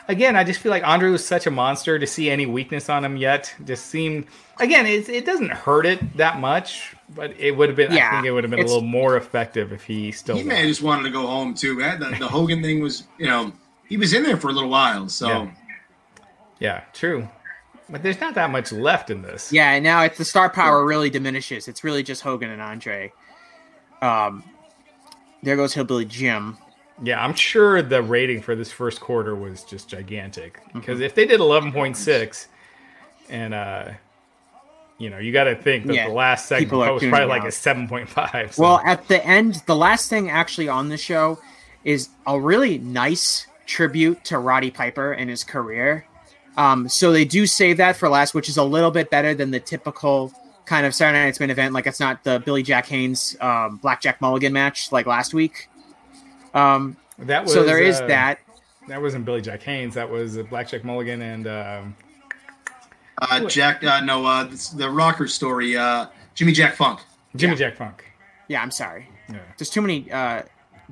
again, I just feel like Andre was such a monster to see any weakness on him yet. Just seemed, again, it, it doesn't hurt it that much, but it would have been, I Yeah, think it would have been a little more effective if he still he may have just wanted to go home too. man. The, the Hogan thing was, you know, he was in there for a little while. So Yeah. Yeah, true. But there's not that much left in this. Yeah, and now it's the star power really diminishes. It's really just Hogan and Andre. Um, there goes Hillbilly Jim. Yeah, I'm sure the rating for this first quarter was just gigantic Mm-hmm. because if they did 11.6, and uh, you know, you got to think that Yeah, the last segment was probably like a 7.5. so- Well, at the end, the last thing actually on the show is a really nice tribute to Roddy Piper and his career. Um, so they do save that for last, which is a little bit better than the typical kind of Saturday Night's main event. Like it's not the Billy Jack Haynes um, Blackjack Mulligan match like last week. Um, that was, so there is uh, that. That wasn't Billy Jack Haynes. That was uh, Blackjack Mulligan and um, uh, Jack, uh, no, uh, the rocker story, uh, Jimmy Jack Funk. Jimmy Yeah. Jack Funk. Yeah, I'm sorry. Yeah. There's too many uh,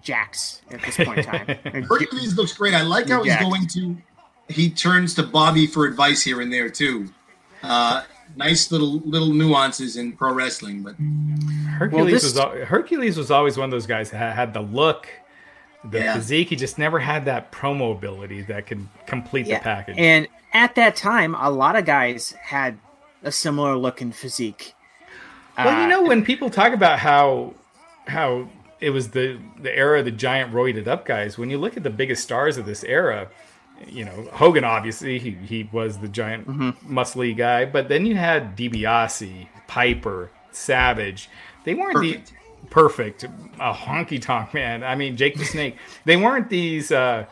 jacks at this point in time. Hercules looks great. I like how he's Jack. going to. He turns to Bobby for advice here and there too. Uh, nice little little nuances in pro wrestling, but Hercules this- was al- Hercules was always one of those guys that had, had the look, the Yeah. physique. He just never had that promo ability that could complete yeah, the package. And at that time, a lot of guys had a similar look and physique. Well, you Uh, know, when people talk about how how it was the the era of the giant roided up guys, when you look at the biggest stars of this era, you know, Hogan obviously he, he was the giant Mm-hmm. muscly guy, but then you had DiBiase, Piper, Savage. They weren't Perfect. the perfect a honky tonk man. I mean, Jake the Snake. They weren't these. uh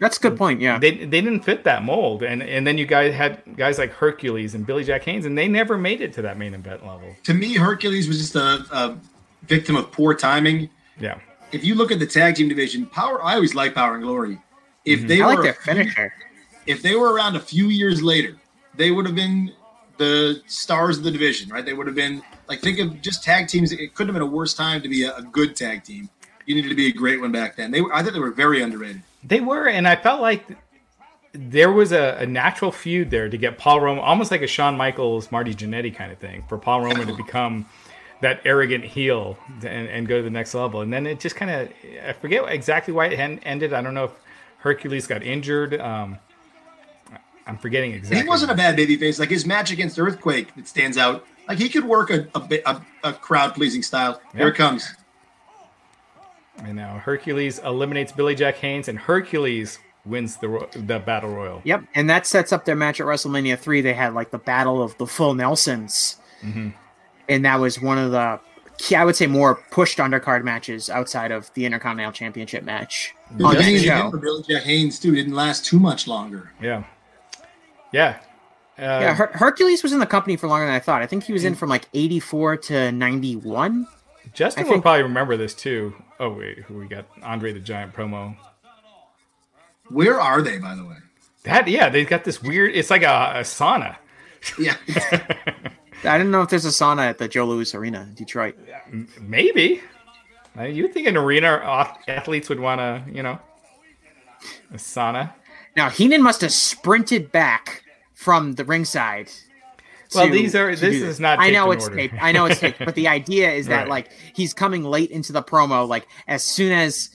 That's a good point. Yeah. they they didn't fit that mold, and and then you guys had guys like Hercules and Billy Jack Haynes, and they never made it to that main event level. to me, Hercules was just a, a victim of poor timing. Yeah. If you look at the tag team division, Power, I always like Power and Glory. If mm-hmm. they I like were their finisher. if they were around a few years later, they would have been the stars of the division, right? They would have been like think of just tag teams. It couldn't have been a worse time to be a, a good tag team. You needed to be a great one back then. They were, I thought they were very underrated. They were, and I felt like there was a, a natural feud there to get Paul Roma, almost like a Shawn Michaels, Marty Jannetty kind of thing, for Paul Roma to become that arrogant heel and, and go to the next level. And then it just kind of, I forget exactly why it ended. I don't know if Hercules got injured. Um, I'm forgetting exactly. He wasn't a bad babyface. Like his match against Earthquake that stands out. Like he could work a a, a, a crowd pleasing style. Here it comes. And now Hercules eliminates Billy Jack Haynes, and Hercules wins the ro- the battle royal. Yep, and that sets up their match at WrestleMania three. They had like the battle of the full Nelsons, Mm-hmm. and that was one of the key, I would say, more pushed undercard matches outside of the Intercontinental Championship match The on that beginning show. for Billy Jack Haynes too didn't last too much longer. Yeah, yeah, uh, Yeah, Her- Hercules was in the company for longer than I thought. I think he was in from like eighty four to ninety one. Justin I will think- probably remember this too. Oh wait, who we got Andre the Giant promo. Where are they, by the way? That yeah, they've got this weird. It's like a, a sauna. Yeah. I don't know if there's a sauna at the Joe Louis Arena in Detroit. Maybe. Uh, You think an arena athletes would want to, you know, a sauna? Now Heenan must have sprinted back from the ringside. Well, to- these are- this is not I know it's in order. taped. I know it's taped, but the idea is that Right. like he's coming late into the promo, like as soon as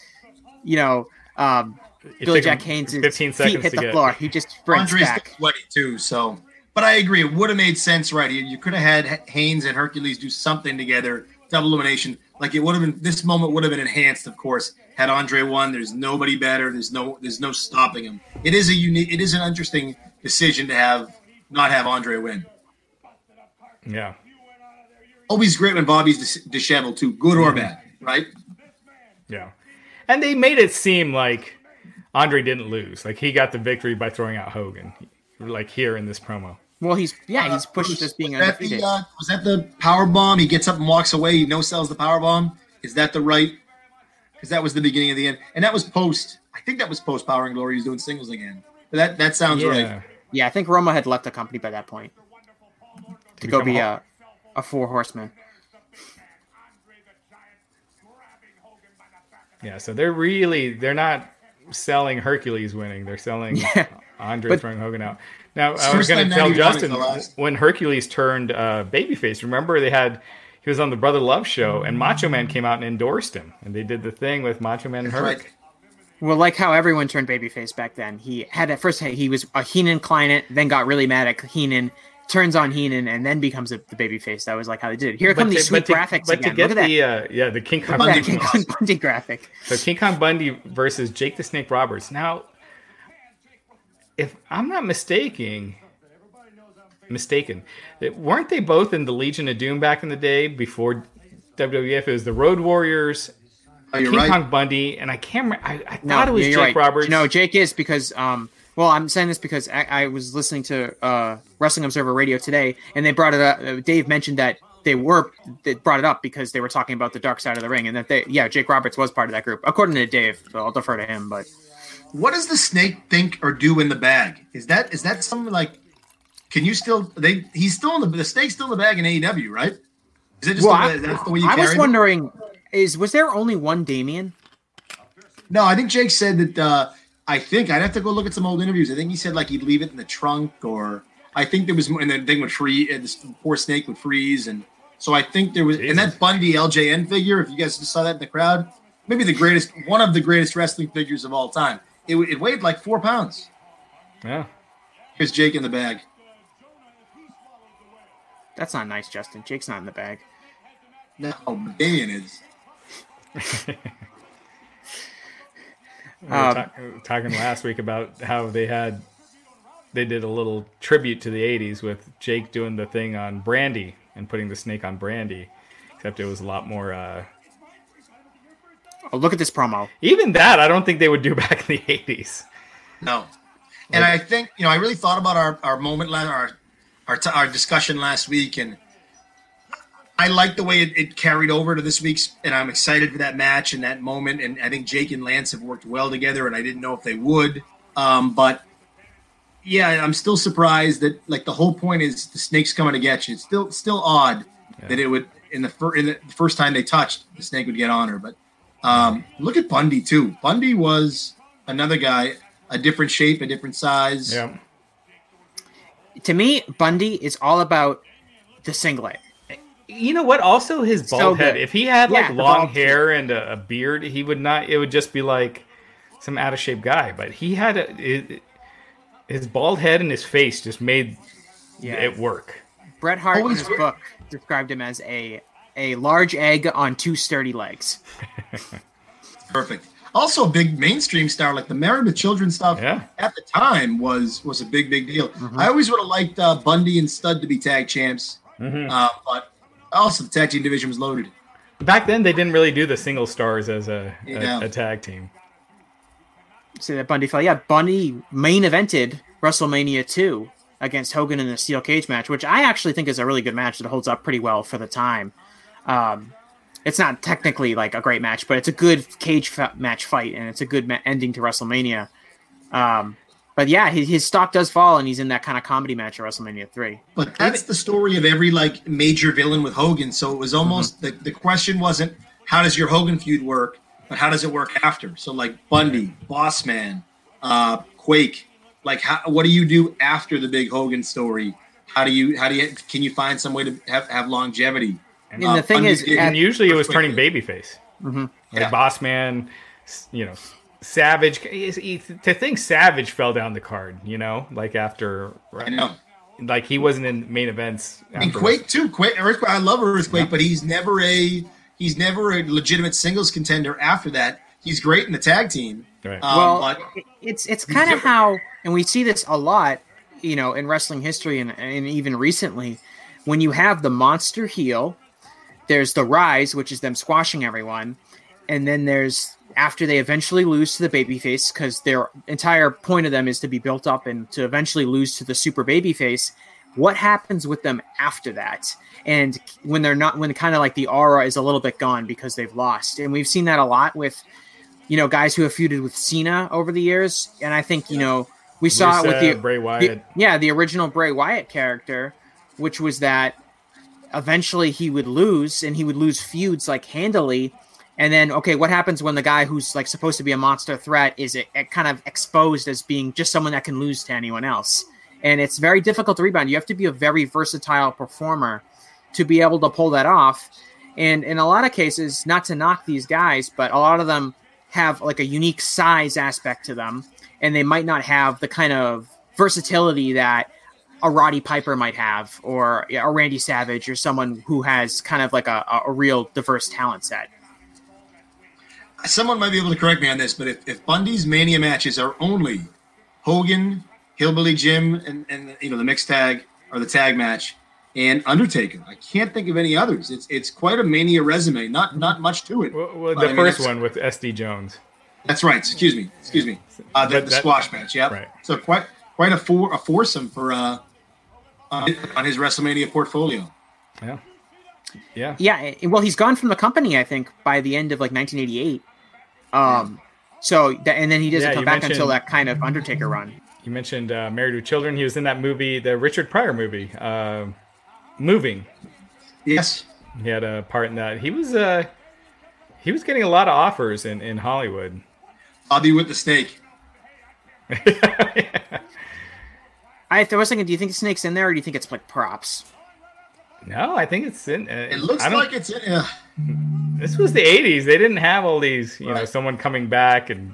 you know um, It Billy Jack Haynes' feet hit the get- floor, he just sprints Andre's back. sweaty too, so. But I agree, it would have made sense, right? You, you could have had Haynes and Hercules do something together, double elimination. Like it would have been. This moment would have been enhanced, of course, had Andre won. There's nobody better. There's no. There's no stopping him. It is a unique. It is an interesting decision to have not have Andre win. Yeah. Always great when Bobby's dis- disheveled too, good or bad, right? Yeah. And they made it seem like Andre didn't lose. Like he got the victory by throwing out Hogan, like here in this promo. Well, he's yeah, he's pushed as being was that, undefeated. the, uh, was that the power bomb? He gets up and walks away. He no sells the power bomb. Is that the right? Because that was the beginning of the end, and that was post. I think that was post Power and Glory. He was doing singles again. But that that sounds right. Yeah. Yeah, I think Roma had left the company by that point to go be a- a, a four horseman. Yeah. So they're really they're not selling Hercules winning. They're selling Yeah. Andre But- throwing Hogan out. Now I was going to tell Natty won it Justin when Hercules turned uh, babyface. Remember they had he was on the Brother Love show and Macho Man came out and endorsed him, and they did the thing with Macho Man and That's Herc. right. Well, like how everyone turned babyface back then. He had at first he was a Heenan client, then got really mad at Heenan, turns on Heenan, and then becomes a, the babyface. That was like how they did it. Here come these sweet to, graphics but again. to get Look at that. the uh, yeah the King Kong yeah, Bundy King Kong Bundy graphic. So King Kong Bundy versus Jake the Snake Roberts. Now, if I'm not mistaken, mistaken, that- weren't they both in the Legion of Doom back in the day before WWF? It was the Road Warriors, Oh, you're King right. Kong Bundy, and I can't. Remember, I, I No, thought it was Jake right. Roberts. No, Jake is because um. Well, I'm saying this because I, I was listening to uh, Wrestling Observer Radio today, and they brought it up. uh, Dave mentioned that they were they brought it up because they were talking about the dark side of the ring, and that they yeah, Jake Roberts was part of that group, according to Dave. So I'll defer to him, but What does the snake think or do in the bag? Is that is that something like? Can you still? They he's still in the the snake's still in the bag in AEW, right? Is it just well, the, I, that's the way you I was them? wondering, is was there only one Damien? No, I think Jake said that. Uh, I think I'd have to go look at some old interviews. I think he said like he'd leave it in the trunk, or I think there was, and the thing would freeze. and This poor snake would freeze, and so I think there was. And that Bundy LJN figure, if you guys just saw that in the crowd, maybe the greatest, one of the greatest wrestling figures of all time. It, it weighed like four pounds. Yeah. Here's Jake in the bag. That's not nice, Justin. Jake's not in the bag. No, but Damien is. We were Um, ta- talking last week about how they had they did a little tribute to the 80s with Jake doing the thing on Brandi and putting the snake on Brandi except it was a lot more uh Oh, look at this promo. even that I don't think they would do back in the 80s No. And I think you know I really thought about our our moment last our our t- our discussion last week, and I like the way it, it carried over to this week's, and I'm excited for that match and that moment. And I think Jake and Lance have worked well together, and I didn't know if they would, um, but yeah, I'm still surprised that like the whole point is the snake's coming to get you. It's still still odd that it would in the, fir- in the first time they touched the snake would get on her, but um, look at Bundy too. Bundy was another guy, a different shape, a different size. yeah To me, Bundy is all about the singlet. You know what also his bald So head. If he had like Yeah, the long bald hair and a, a beard he would not it would just be like some out of shape guy but he had a, it, his bald head and his face just made Yeah. it work Bret Hart in his weird. book described him as a a large egg on two sturdy legs. Perfect. Also, a big mainstream star like the Married with Children stuff Yeah. at the time was was a big big deal. I always would have liked uh, Bundy and Stud to be tag champs, uh, but also the tag team division was loaded. back then they didn't really do the single stars as a, a- Yeah. a, tag team See that Bundy fell. Yeah, Bundy main evented WrestleMania 2 against Hogan in a steel cage match, which I actually think is a really good match that holds up pretty well for the time. Um, it's not technically like a great match, but it's a good cage fa- match fight, and it's a good ma- ending to WrestleMania. Um, but yeah, his, his stock does fall, and he's in that kind of comedy match at WrestleMania three. But that's the story of every like major villain with Hogan. So it was almost the, the question wasn't how does your Hogan feud work, but how does it work after? So like Bundy, Boss Man, uh, Quake, like how, what do you do after the big Hogan story? How do you how do you can you find some way to have, have longevity? And the thing is, Bundy did- and usually it was turning babyface. Mhm. Like Yeah. Boss Man, you know, Savage. he- he- To think Savage fell down the card, you know, like after, I know. like he wasn't in main events. And Quake too. Quake, Earthquake, I love Earthquake, but he's never a he's never a legitimate singles contender after that. He's great in the tag team. Right. Um, well, but it's it's kind of how, and we see this a lot, you know, in wrestling history and, and even recently, when you have the monster heel, there's the rise, which is them squashing everyone, and then there's after they eventually lose to the babyface because their entire point of them is to be built up and to eventually lose to the super babyface. What happens with them after that? And when they're not, when kind of like the aura is a little bit gone because they've lost, and we've seen that a lot with you know, guys who have feuded with Cena over the years. And I think, you know, we saw it with the Bray the- Wyatt. yeah, the original Bray Wyatt character, which was that eventually he would lose and he would lose feuds like handily. And then, okay, what happens when the guy who's like supposed to be a monster threat is it, it kind of exposed as being just someone that can lose to anyone else? And it's very difficult to rebound. You have to be a very versatile performer to be able to pull that off. And in a lot of cases, not to knock these guys, but a lot of them have like a unique size aspect to them, and they might not have the kind of versatility that a Roddy Piper might have, or a Randy Savage, or someone who has kind of like a, a real diverse talent set. Someone might be able to correct me on this, but if, if Bundy's Mania matches are only Hogan, Hillbilly Jim, and, and you know the mixed tag or the tag match, and Undertaker, I can't think of any others. It's it's quite a Mania resume. Not not much to it. Well, well, the I mean, first it's- one with SD Jones. That's right. Excuse me. Excuse me. Uh, the, But the squash match. Yeah. Right. So quite quite a four a foursome for uh on, on his WrestleMania portfolio. Yeah. Yeah. Yeah, well, he's gone from the company, I think, by the end of like 1988. Um, so that, and then he doesn't Yeah, come back until that kind of Undertaker run. You mentioned uh, Married with Children. He was in that movie, the Richard Pryor movie, uh, Moving. Yes. He had a part in that. He was uh, he was getting a lot of offers in, in Hollywood. Bobby with the snake. I, I was thinking, do you think the snake's in there, or do you think it's like props? No, I think it's in. Uh, It looks I don't- like it's in. Uh, this was the '80s. They didn't have all these, you know, someone coming back and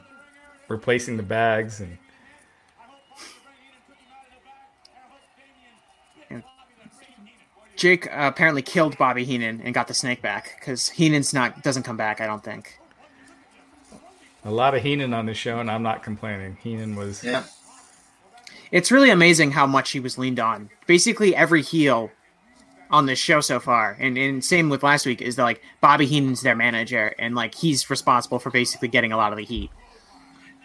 replacing the bags and. Jake uh, apparently killed Bobby Heenan and got the snake back because Heenan's not doesn't come back. I don't think. A lot of Heenan on the show, and I'm not complaining. Heenan was yeah. It's really amazing how much he was leaned on. Basically, every heel on this show so far, and, and same with last week, is that like Bobby Heenan's their manager, and like he's responsible for basically getting a lot of the heat.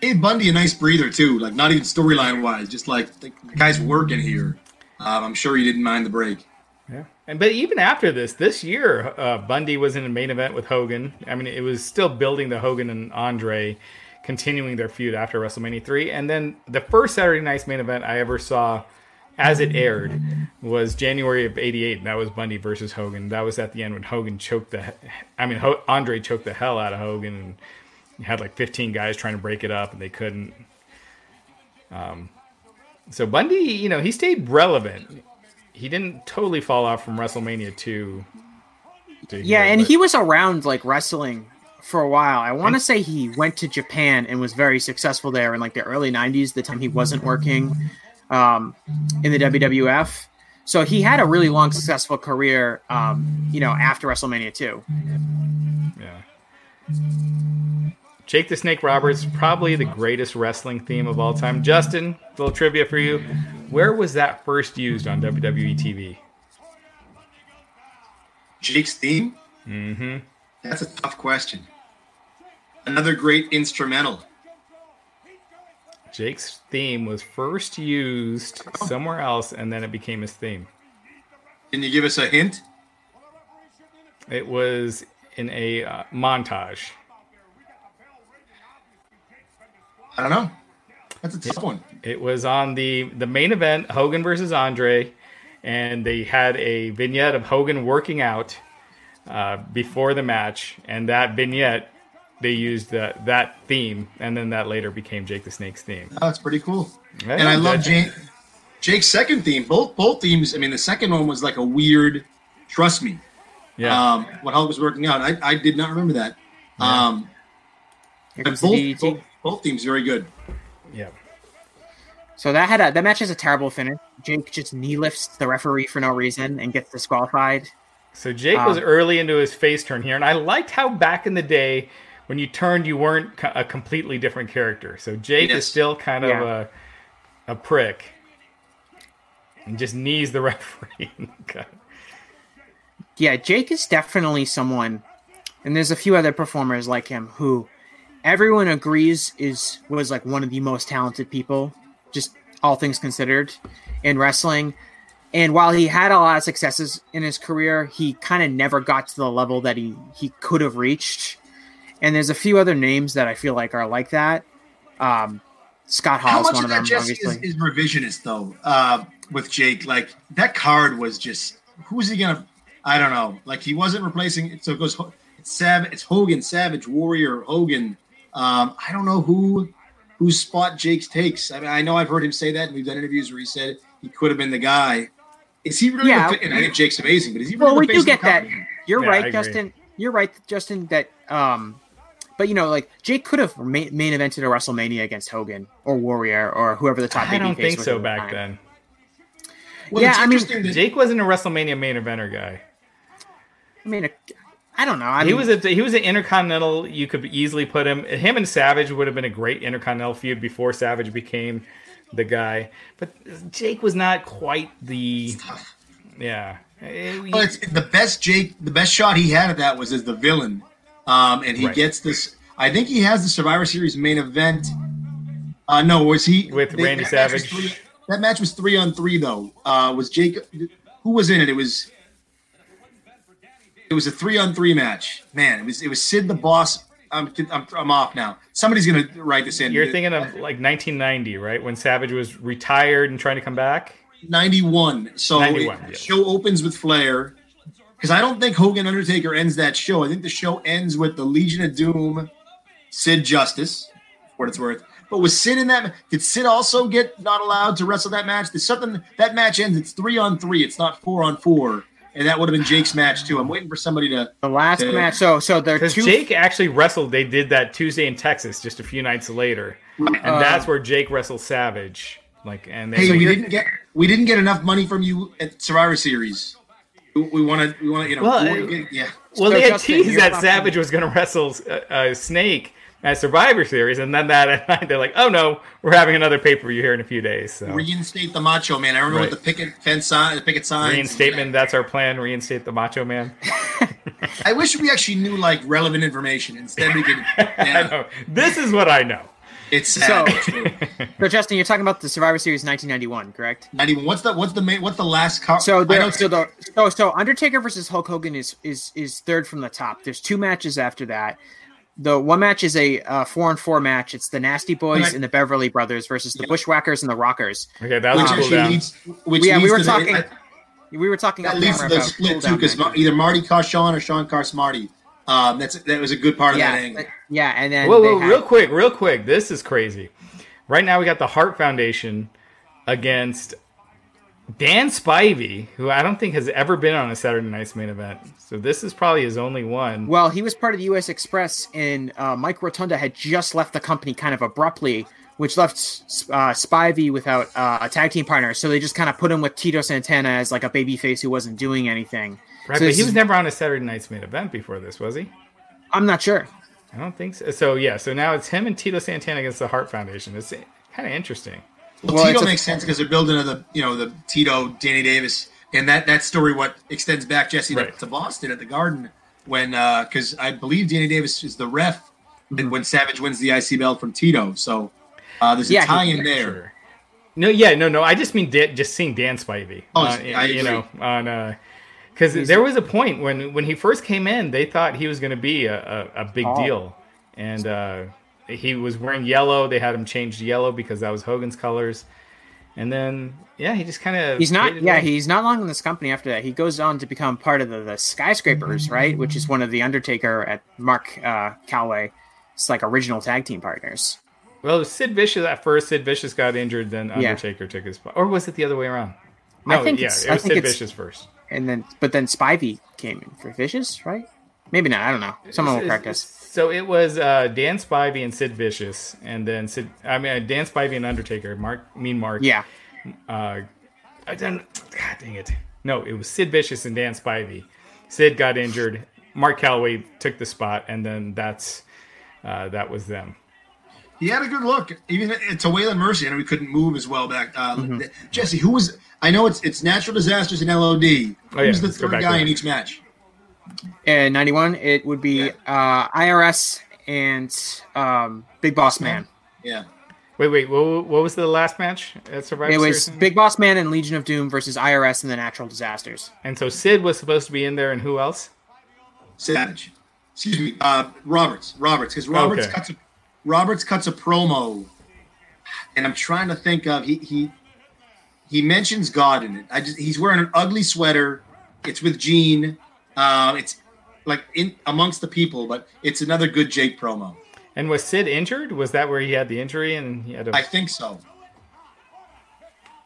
Gave Bundy a nice breather too. Like not even storyline wise, just like the guy's working here. Um, I'm sure he didn't mind the break. Yeah, and but even after this, this year, uh, Bundy was in a main event with Hogan. I mean, it was still building the Hogan and Andre, continuing their feud after WrestleMania three, and then the first Saturday night's main event I ever saw, as it aired, was January of '88. and That was Bundy versus Hogan. That was at the end when Hogan choked the, I mean, Ho- Andre choked the hell out of Hogan, and had like 15 guys trying to break it up, and they couldn't. Um, so Bundy, you know, he stayed relevant he didn't totally fall off from WrestleMania 2. Yeah, and but- he was around like wrestling for a while. I want to say he went to Japan and was very successful there in like the early '90s, the time he wasn't working um, in the WWF. So he had a really long, successful career, um, you know, after WrestleMania 2. Yeah. Jake the Snake Roberts, probably the greatest wrestling theme of all time. Justin, a little trivia for you. Where was that first used on WWE TV? Jake's theme. Mm-hmm. That's a tough question. Another great instrumental. Jake's theme was first used somewhere else, and then it became his theme. Can you give us a hint? It was in a uh, montage. I don't know. That's a tough one. It was on the the main event, Hogan versus Andre, and they had a vignette of Hogan working out uh, before the match, and that vignette they used uh, that theme, and then that later became Jake the Snake's theme. Oh, that's pretty cool. Yeah, and I love Jake. Jake's second theme. Both both themes. I mean, the second one was like a weird. Trust me. Yeah, Um, when Hulk was working out, I, I did not remember that. Um, Here but comes the both, DDT. both both themes very good. yeah. So that had a that match has a terrible finish. Jake just knee lifts the referee for no reason and gets disqualified. So Jake was Um, early into his face turn here, and I liked how back in the day when you turned, you weren't a completely different character. So Jake Yes. is still kind of Yeah. a a prick, and just knees the referee. Yeah, Jake is definitely someone, and there's a few other performers like him who everyone agrees is was like one of the most talented people, just all things considered, in wrestling. And while he had a lot of successes in his career, he kind of never got to the level that he he could have reached. And there's a few other names that I feel like are like that. Um, Scott How Hall's much one of of that them, Jesse is, obviously. is revisionist though? Uh, with Jake, like that card was just who's he gonna? I don't know. Like he wasn't replacing. So it goes. It's Sav. It's Hogan, Savage, Warrior, Hogan. Um, I don't know who whose spot Jake's takes. I mean, I know I've heard him say that, and we've done interviews where he said he could have been the guy. Is he really? Yeah. and I think Jake's amazing, but is he really? Well, we do get that. You're Yeah, right. Justin. You're right, Justin. That um, but you know, like Jake could have main, main evented a WrestleMania against Hogan or Warrior or whoever the top. I don't think so back time. then. Well, Yeah, I mean, that Jake wasn't a WrestleMania main eventer guy. I mean, I don't know. I he mean, was a he was an intercontinental. You could easily put him. Him and Savage would have been a great intercontinental feud before Savage became the guy. But Jake was not quite the. Yeah. Well, it's the best Jake. The best shot he had at that was as the villain, um, and he Right. gets this. I think he has the Survivor Series main event. Uh, no, was he With Randy that match Savage. three- that match was three on three though. Uh, was Jake? Who was in it? It was. It was a three on three match. Man, it was it was Sid the Boss. I'm I'm, I'm off now. Somebody's gonna write this in. You're thinking of like 1990, right? When Savage was retired and trying to come back. 91. So 91, it- yeah. show opens with Flair. Because I don't think Hogan Undertaker ends that show. I think the show ends with the Legion of Doom, Sid Justice, for what it's worth. But was Sid in that? Did Sid also get not allowed to wrestle that match? There's something that match ends. It's three on three. It's not four on four, and that would have been Jake's match too. I'm waiting for somebody to. the last Yeah. match. So, so there Because two. Jake actually wrestled. They did that Tuesday in Texas, just a few nights later, and Uh, that's where Jake wrestled Savage. Like, and they, Hey, we didn't get we didn't get enough money from you at Survivor Series. We want to we want to you know Well, we get- yeah. Well, So, they had teased that Savage was going to wrestle uh, uh, Snake at Survivor Series, and then that they're like, "Oh no, we're having another pay per view here in a few days." So Reinstate the Macho Man. I remember Right. with the picket fence sign, the picket sign reinstatement. That's our plan. Reinstate the Macho Man. I wish we actually knew like relevant information. Instead, we could. I Yeah, know. This is what I know. It's So, sad. so Justin, you're talking about the Survivor Series 1991, correct? Not even. What's the what's the main what's the last car? So there, so the so so Undertaker versus Hulk Hogan is is is third from the top. There's two matches after that. The one match is a uh, four on four match. It's the Nasty Boys Right. and the Beverly Brothers versus the Bushwhackers and the Rockers. Okay, that which was cool actually down. leads. Which Yeah, we leads were to the- talking- I- We were talking that off leads to the split cool too, because either Marty Carshawn or Sean Cars Marty. Um, that's that was a good part of that yeah, angle. yeah, and then Whoa, they whoa, had- real quick, real quick. This is crazy. Right now, we got the Hart Foundation against Dan Spivey, who I don't think has ever been on a Saturday Night's main event. So this is probably his only one. Well, he was part of the U.S. Express, and uh, Mike Rotunda had just left the company kind of abruptly, which left uh, Spivey without uh, a tag team partner. So they just kind of put him with Tito Santana as like a babyface who wasn't doing anything. Right, So but he was is- never on a Saturday Night's main event before this, was he? I'm not sure. I don't think so. So yeah, so now it's him and Tito Santana against the Hart Foundation. It's kind of interesting. Well, Well, it's Tito a- makes sense because they're building on the you know the Tito Danny Davis and that that story what extends back Jesse to, Right. to Boston at the Garden when because I believe Danny Davis is the ref Mm-hmm. when Savage wins the IC belt from Tito. So uh, there's a Yeah, he- tie-in there. Sure. No, yeah, no, no. I just mean Dan, just seeing Dan Spivey. Oh, uh, I you agree. know, on because there was a point when when he first came in, they thought he was going to be a, a, a big Oh. deal, and uh, he was wearing yellow. They had him change to yellow because that was Hogan's colors. And then, yeah, he just kind of. He's not. Yeah, he's not long in this company after that. He goes on to become part of the, the Skyscrapers, right? Which is one of the Undertaker at Mark uh, Calaway. It's like original tag team partners. Well, Sid Vicious at first. Sid Vicious got injured, then Undertaker yeah. took his spot, or was it the other way around? No, I think yeah, it was Sid Vicious first, and then but then Spivey came in for Vicious, right? Maybe not. I don't know. Someone will correct us. So it was uh, Dan Spivey and Sid Vicious, and then Sid. I mean, Dan Spivey and Undertaker. Mark, Mean Mark. Yeah. Uh, I didn't. God dang it! No, it was Sid Vicious and Dan Spivey. Sid got injured. Mark Calaway took the spot, and then that's uh, that was them. He had a good look, even to Waylon Mercy. I know he couldn't move as well back. Uh, mm-hmm. Jesse, who was? I know it's it's natural disasters in LOD. Who's oh, yeah, the third guy in each match? In '91, it would be yeah. uh, IRS and um, Big Boss Man. Yeah. Wait, wait. What, what was the last match at Survivor It was Series? Big Boss Man and Legion of Doom versus IRS and the Natural Disasters. And so Sid was supposed to be in there, and who else? Savage. Excuse me, uh, Roberts. Roberts, because Roberts okay. cuts a Roberts cuts a promo, and I'm trying to think of he he he mentions God in it. I just he's wearing an ugly sweater. It's with Gene. Uh, it's like in amongst the people, but it's another good Jake promo. And was Sid injured? Was that where he had the injury and he had? A... I think so.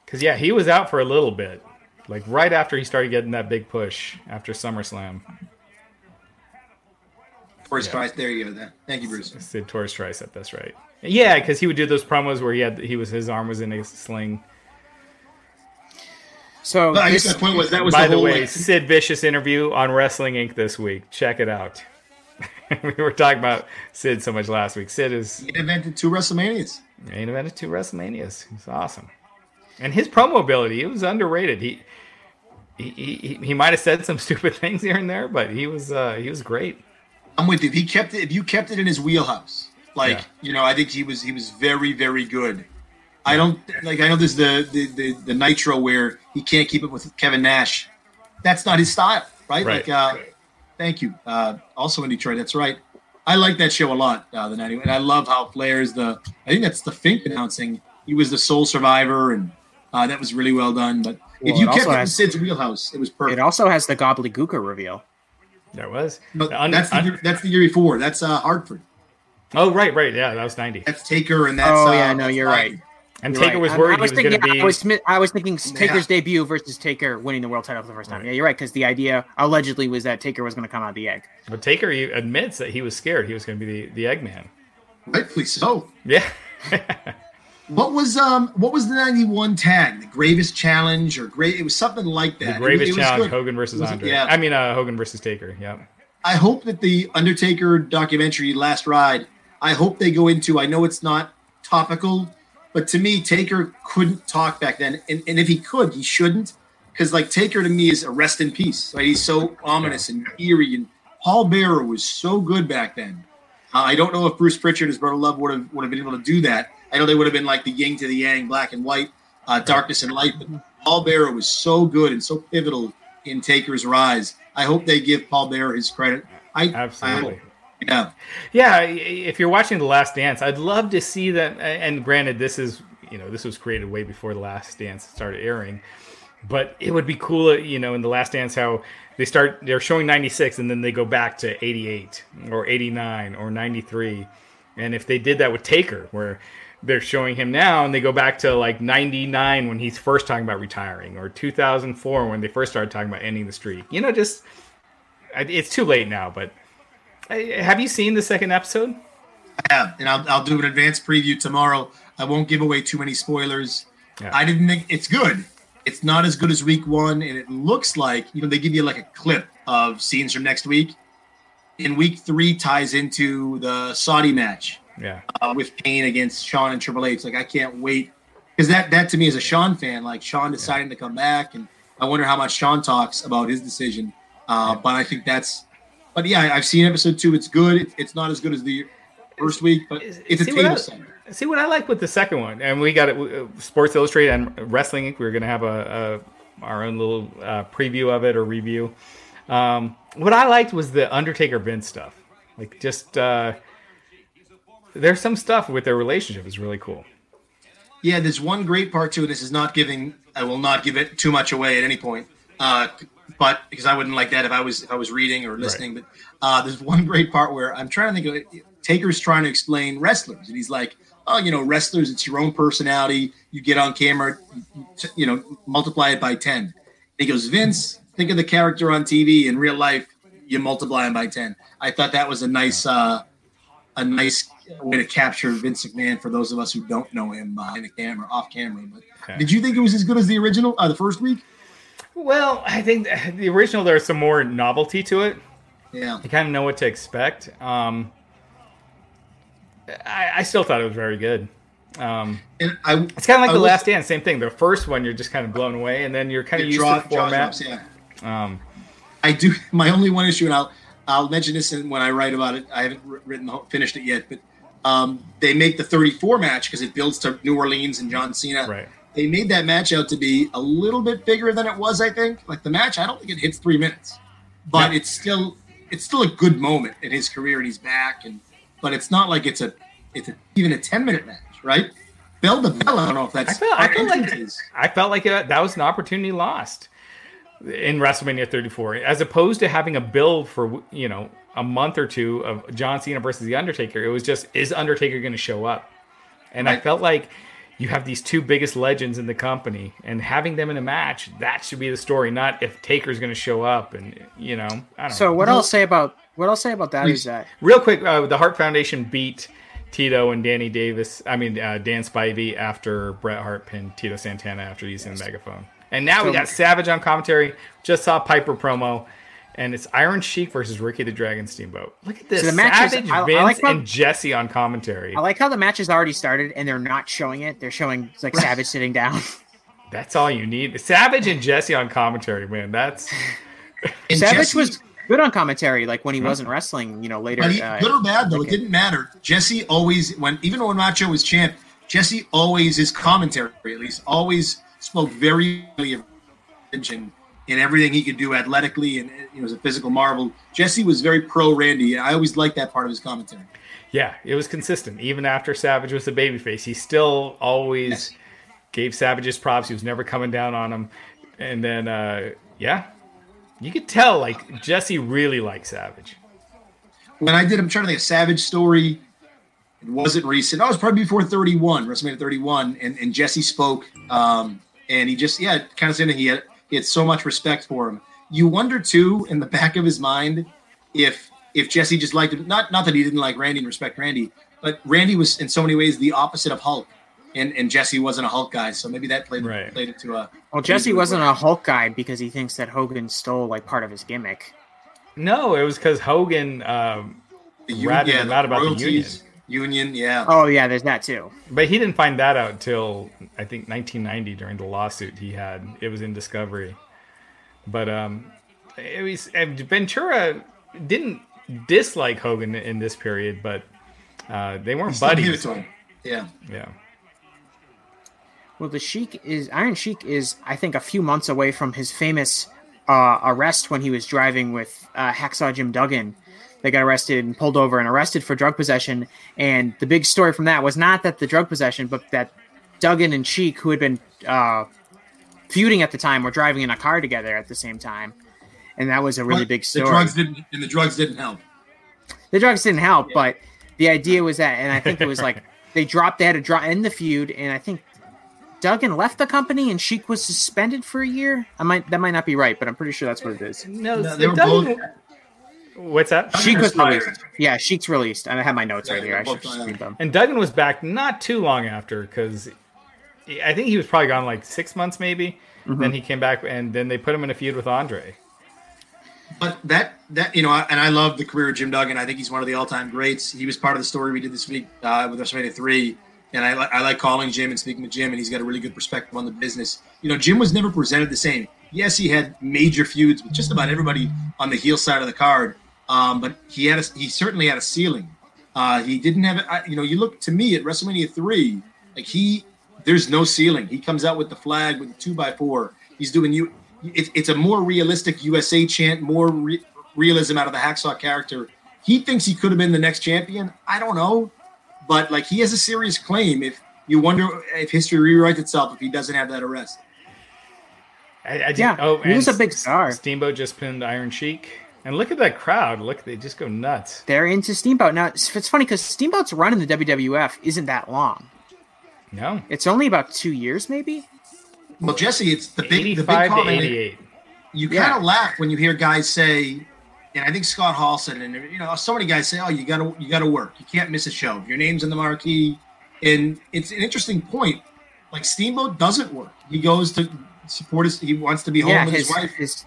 Because yeah, he was out for a little bit, like right after he started getting that big push after SummerSlam. Torres yeah. There you go. Then. Thank you, Bruce. Sid Torres Tricep. That's right. Yeah, because he would do those promos where he had he was his arm was in a sling. So but I guess the point was that was by the, the way, Sid Vicious interview on Wrestling Inc. this week. Check it out. we were talking about Sid so much last week. Sid is he invented two WrestleManias. He invented two WrestleManias. He's awesome, and his promo ability it was underrated. He he he, he might have said some stupid things here and there, but he was uh, he was great. I'm with you. If he kept it, if you kept it in his wheelhouse, like yeah. you know, I think he was he was very very good. I don't like. I know there's the, the the, the Nitro where he can't keep it with Kevin Nash. That's not his style, right? right. Like, uh, thank you. Uh, also in Detroit, that's right. I like that show a lot. Uh, the 90, and I love how Flair is the. I think that's the Fink announcing. He was the sole survivor, and uh, that was really well done. But well, if you kept it in Sid's wheelhouse, it was perfect. It also has the Gobbledygooker reveal. There was. But un- that's the year, that's the year before. That's uh, Hartford. Oh right, right, yeah, that was ninety. That's Taker, and that's. Oh yeah, uh, no, you're right. And you're Taker right. was worried I, I was he was going to be. I was, I was thinking Taker's yeah. debut versus Taker winning the world title for the first time. Right. Yeah, you're right because the idea allegedly was that Taker was going to come out of the egg. But Taker admits that he was scared. He was going to be the, the Eggman. Rightfully so. Yeah. what was um what was the ninety one tag? The Gravest Challenge or great? It was something like that. The Gravest it was, it Challenge: Hogan versus Andre. Yeah. I mean uh, Hogan versus Taker. Yeah. I hope that the Undertaker documentary, Last Ride, I hope they go into. I know it's not topical, but to me, Taker couldn't talk back then, and, and if he could, he shouldn't, because like Taker to me is a rest in peace. Right? He's so ominous and eerie, and Paul Bearer was so good back then. Uh, I don't know if Bruce Pritchard, his brother Love, would have would have been able to do that. I know they would have been like the yin to the yang, black and white, uh, darkness and light. But Paul Bearer was so good and so pivotal in Taker's rise I hope they give Paul Bearer his credit. I absolutely. I, yeah, yeah. If you're watching The Last Dance, I'd love to see that. And granted, this is you know this was created way before The Last Dance started airing, but it would be cool, you know, in The Last Dance how they start they're showing 96 and then they go back to 88 or 89 or 93, and if they did that with Taker, where they're showing him now and they go back to like 99 when he's first talking about retiring or 2004 when they first started talking about ending the streak. You know just it's too late now but have you seen the second episode? I have and i'll, I'll do an advanced preview tomorrow. I won't give away too many spoilers. Yeah. i didn't think it's good. It's not as good as week one and it looks like you know they give you like a clip of scenes from next week. In week three ties into the saudi match yeah. Uh, with Kane against Shawn and Triple H. Like I can't wait because that that to me is a Shawn fan, like Shawn deciding yeah. to come back, and I wonder how much Shawn talks about his decision. Uh, yeah. But I think that's. But yeah, I've seen episode two. It's good. it's not as good as the first week, but it's see a table center. See what I like with the second one, and we got it. Uh, Sports Illustrated and Wrestling Inc. We are going to have a, a, our own little uh, preview of it or review. Um, what I liked was the Undertaker Vince stuff, like just uh, there's some stuff with their relationship is really cool. Yeah, there's one great part too. This is not giving. I will not give it too much away at any point. Uh, but because I wouldn't like that if I was if I was reading or listening. Right. But uh, there's one great part where I'm trying to think of it. Taker's trying to explain wrestlers, and he's like, "Oh, you know, wrestlers. It's your own personality. You get on camera, you know, multiply it by ten. And he goes, Vince, think of the character on TV. In real life, you multiply him by ten. I thought that was a nice, uh, a nice way to capture Vince McMahon for those of us who don't know him behind the camera, off camera. But okay. did you think it was as good as the original, uh, the first week? Well, I think the original there's some more novelty to it. Yeah, you kind of know what to expect. Um, I, I still thought it was very good. Um, and I, it's kind of like I the was, Last Dance, same thing. The first one, you're just kind of blown away, and then you're kind of used draw, to the format. Drops, yeah. Um, I do. My only one issue, and I'll I'll mention this when I write about it. I haven't written finished it yet, but um, they make the 34 match because it builds to New Orleans and John Cena. Right. They made that match out to be a little bit bigger than it was. I think. Like the match, I don't think it hits three minutes, but yeah. it's still it's still a good moment in his career, and he's back. And but it's not like it's a it's a, even a 10 minute match, right? Bell the bell. I don't know if that's. I felt, I felt like I felt like that was an opportunity lost in WrestleMania 34, as opposed to having a build for you know a month or two of John Cena versus the Undertaker. It was just is Undertaker going to show up? And right. I felt like you have these two biggest legends in the company, and having them in a match that should be the story, not if Taker's going to show up. And you know, I don't. So know. what I'll say about what I'll say about that is that real quick, uh, the Hart Foundation beat. Tito and Danny Davis, I mean uh, Dan Spivey after Bret Hart pinned Tito Santana after using the megaphone. And now we got Savage on commentary. Just saw Piper promo, and it's Iron Sheik versus Ricky the Dragon Steamboat. Look at this. So the matches, Savage, I, Vince, I like how, and Jesse on commentary. I like how the match has already started, and they're not showing it. They're showing like Savage sitting down. That's all you need. Savage and Jesse on commentary, man. That's Savage Jesse, was good on commentary, like when he wasn't wrestling. You know, later. He, uh, good or bad though, it didn't matter. Jesse always, when even when Macho was champ, Jesse always his commentary at least always spoke very of in, in everything he could do athletically and you know was a physical marvel. Jesse was very pro Randy. I always liked that part of his commentary. Yeah, it was consistent. Even after Savage was a babyface, he still always yes. gave Savage his props. He was never coming down on him. And then, uh, yeah, you could tell like Jesse really liked Savage. When I did, I'm trying to think a Savage story. It wasn't recent. I was probably before 31, WrestleMania 31, and, and Jesse spoke. Um, and he just yeah, kind of saying that he had he had so much respect for him. You wonder too, in the back of his mind, if if Jesse just liked him. Not not that he didn't like Randy and respect Randy, but Randy was in so many ways the opposite of Hulk, and and Jesse wasn't a Hulk guy, so maybe that played right. played it to a. Well, Jesse wasn't a Hulk guy because he thinks that Hogan stole like part of his gimmick. No, it was because Hogan um, ratted yeah, him out about the union. Union, yeah. Oh yeah, there's that too. But he didn't find that out till I think 1990 during the lawsuit he had. It was in Discovery. But um, it was Ventura didn't dislike Hogan in this period, but uh, they weren't buddies. Yeah, yeah. Well, the Sheik is Iron Sheik is I think a few months away from his famous uh, arrest when he was driving with uh, Hacksaw Jim Duggan they got arrested and pulled over and arrested for drug possession. And the big story from that was not that the drug possession, but that Duggan and Sheik, who had been uh, feuding at the time, were driving in a car together at the same time, and that was a really big story. The drugs didn't, and the drugs didn't help. The drugs didn't help, yeah. but the idea was that, and I think it was like they dropped, they had to drop in the feud, and I think Duggan left the company and Sheik was suspended for a year. I might that might not be right, but I'm pretty sure that's what it is. No, no they were both What's that? Sheik was released. Yeah, Sheik's released. And I have my notes yeah, right here. I should just read them. And Duggan was back not too long after because I think he was probably gone like six months maybe. Mm-hmm. Then he came back and then they put him in a feud with Andre. But that that you know, and I love the career of Jim Duggan. I think he's one of the all-time greats. He was part of the story we did this week uh, with WrestleMania three, and I, I like calling Jim and speaking with Jim, and he's got a really good perspective on the business. You know, Jim was never presented the same. Yes, he had major feuds with just about everybody on the heel side of the card, um, but he had a, he certainly had a ceiling. Uh, he didn't have it. You know, you look to me at WrestleMania three, like he there's no ceiling. He comes out with the flag with the two by four. He's doing you. It, it's a more realistic USA chant, more re- realism out of the hacksaw character. He thinks he could have been the next champion. I don't know, but like he has a serious claim. If you wonder if history rewrites itself if he doesn't have that arrest. I, I just, Yeah, oh, he was a big star. Steamboat just pinned Iron Sheik, and look at that crowd. Look, they just go nuts. They're into Steamboat now. It's, it's funny because Steamboat's run in the WWF isn't that long. No, It's only about two years, maybe. Well, Jesse, it's the big the big eighty-five to comment. eighty-eight. You Yeah. kind of laugh when you hear guys say, and I think Scott Hall said, and you know, so many guys say, "Oh, you gotta you gotta work. You can't miss a show. Your name's in the marquee." And it's an interesting point. Like Steamboat doesn't work. He goes to support his. He wants to be home yeah, with his, his wife. his,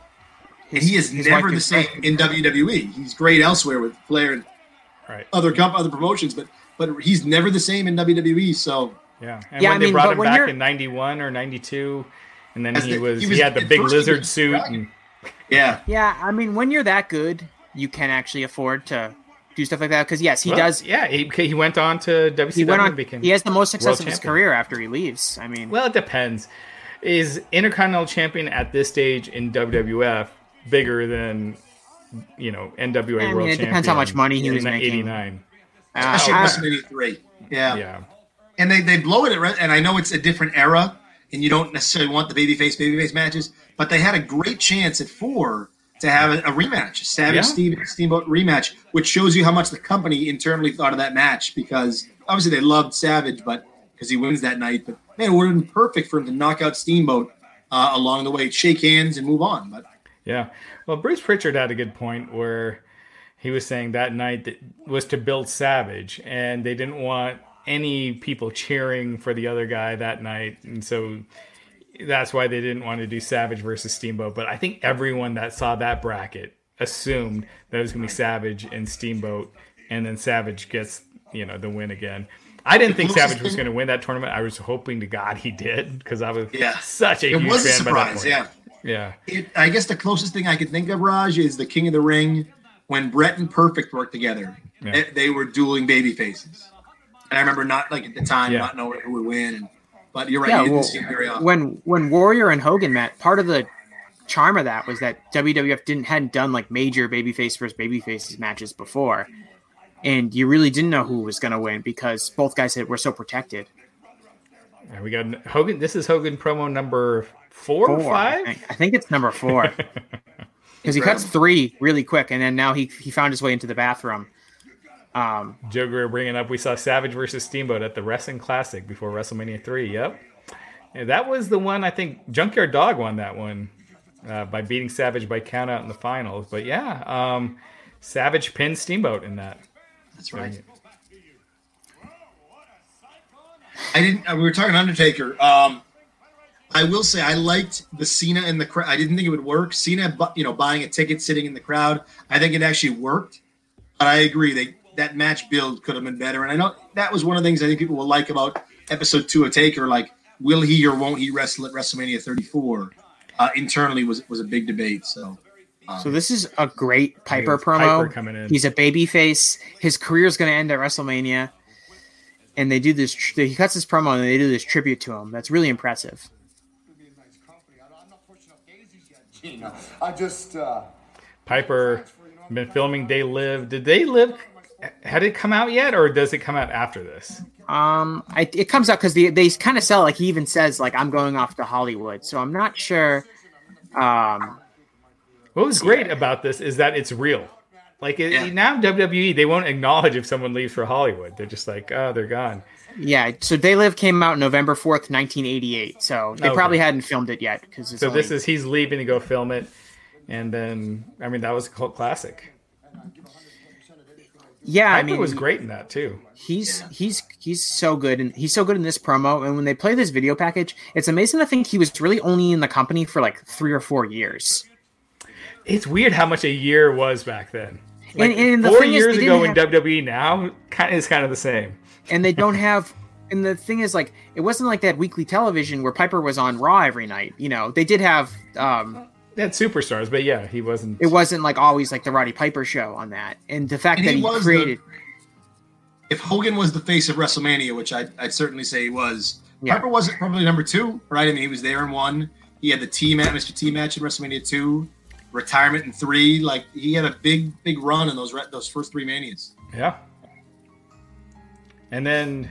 and he is never the same in WWE. He's great elsewhere with Flair and Right. other comp, other promotions, but but he's never the same in WWE. So Yeah. And Yeah, when I they mean, brought but him when back you're- in '91 or '92, and then he the- was he he, had the big lizard suit. And, yeah, Yeah, I mean, when you're that good, you can actually afford to do stuff like that. Because yes, he well, does. Yeah, he, he went on to WCW. He went on. became He has the most success world of his career after he leaves. I mean, Well, it depends. Is Intercontinental Champion at this stage in WWF bigger than you know NWA I mean, World it Champion? depends how much money he was making. '89. uh, especially I- WrestleMania three. Yeah. Yeah, and they, they blow it at and I know it's a different era and you don't necessarily want the babyface babyface matches, but they had a great chance at four to have a, a rematch, a Savage Yeah. Steve Steamboat rematch, which shows you how much the company internally thought of that match because obviously they loved Savage, but because he wins that night, but man, it would have been perfect for him to knock out Steamboat uh, along the way, shake hands and move on. But yeah. Well, Bruce Pritchard had a good point where he was saying that night that was to build Savage, and they didn't want any people cheering for the other guy that night, and so that's why they didn't want to do Savage versus Steamboat. But I think everyone that saw that bracket assumed that it was going to be Savage and Steamboat, and then Savage gets you know the win again. I didn't think Savage was going to win that tournament. I was hoping to God he did because I was Yeah. such a it huge was a fan by that surprise, point. yeah. Yeah. It, I guess the closest thing I could think of, Raj, is the King of the Ring when Bret and Perfect worked together. Yeah. They, they were dueling baby faces, and I remember not like at the time Yeah. not knowing who would win. And, but you're right, yeah, you didn't well, see it very often. when when Warrior and Hogan met, part of the charm of that was that WWF didn't hadn't done like major babyface versus babyface matches before, and you really didn't know who was going to win because both guys had, were so protected. And we got Hogan. This is Hogan promo number four, or Four, I five. I think it's number four because he cuts three really quick, and then now he he found his way into the bathroom. Um, Joe Greer bringing up. We saw Savage versus Steamboat at the Wrestling Classic before WrestleMania three. Yep, and that was the one. I think Junkyard Dog won that one uh, by beating Savage by count out in the finals. But yeah, um, Savage pinned Steamboat in that. That's right. I didn't. uh, We were talking Undertaker. Um, I will say I liked the Cena in the crowd. I didn't think it would work. Cena, bu- you know, buying a ticket, sitting in the crowd. I think it actually worked. But I agree. They that match build could have been better. And I know that was one of the things I think people will like about episode two of Taker. Like, will he or won't he wrestle at WrestleMania 34? Uh, internally was was a big debate. So so this is a great Piper promo. Piper coming in. He's a baby face. His career is going to end at WrestleMania, and they do this. He cuts this promo and they do this tribute to him. That's really impressive. I just, uh, Piper been filming They Live. Did They Live? Had it come out yet, or does it come out after this? Um, I, it comes out because they they kind of sell like he even says like I'm going off to Hollywood. So I'm not sure. Um, What was great about this is that it's real. Like it, Yeah. now, WWE they won't acknowledge if someone leaves for Hollywood. They're just like, oh, they're gone. yeah. So They Live came out November fourth, 1988. So they Okay. probably hadn't filmed it yet because So this is he's leaving to go film it, and then I mean that was a cult classic. yeah. I Piper mean, was great in that too. He's he's he's so good and he's so good in this promo. And when they play this video package, it's amazing to think he was really only in the company for like three or four years. It's weird how much a year was back then. Like, And- and the four thing is, years they ago in didn't WWE now kind is kind of the same. And they don't have. And the thing is, like, it wasn't like that weekly television where Piper was on Raw every night. You know, they did have. um They had superstars, but yeah, he wasn't. It wasn't like always like the Roddy Piper show on that. And the fact And that he he, was the- created. if Hogan was the face of WrestleMania, which I'd, I'd certainly say he was, Yeah. Piper wasn't probably number two, right? I mean, he was there in one. He had the T match, Mr. T match in WrestleMania two, retirement in three. Like he had a big, big run in those those first three manias. Yeah. And then,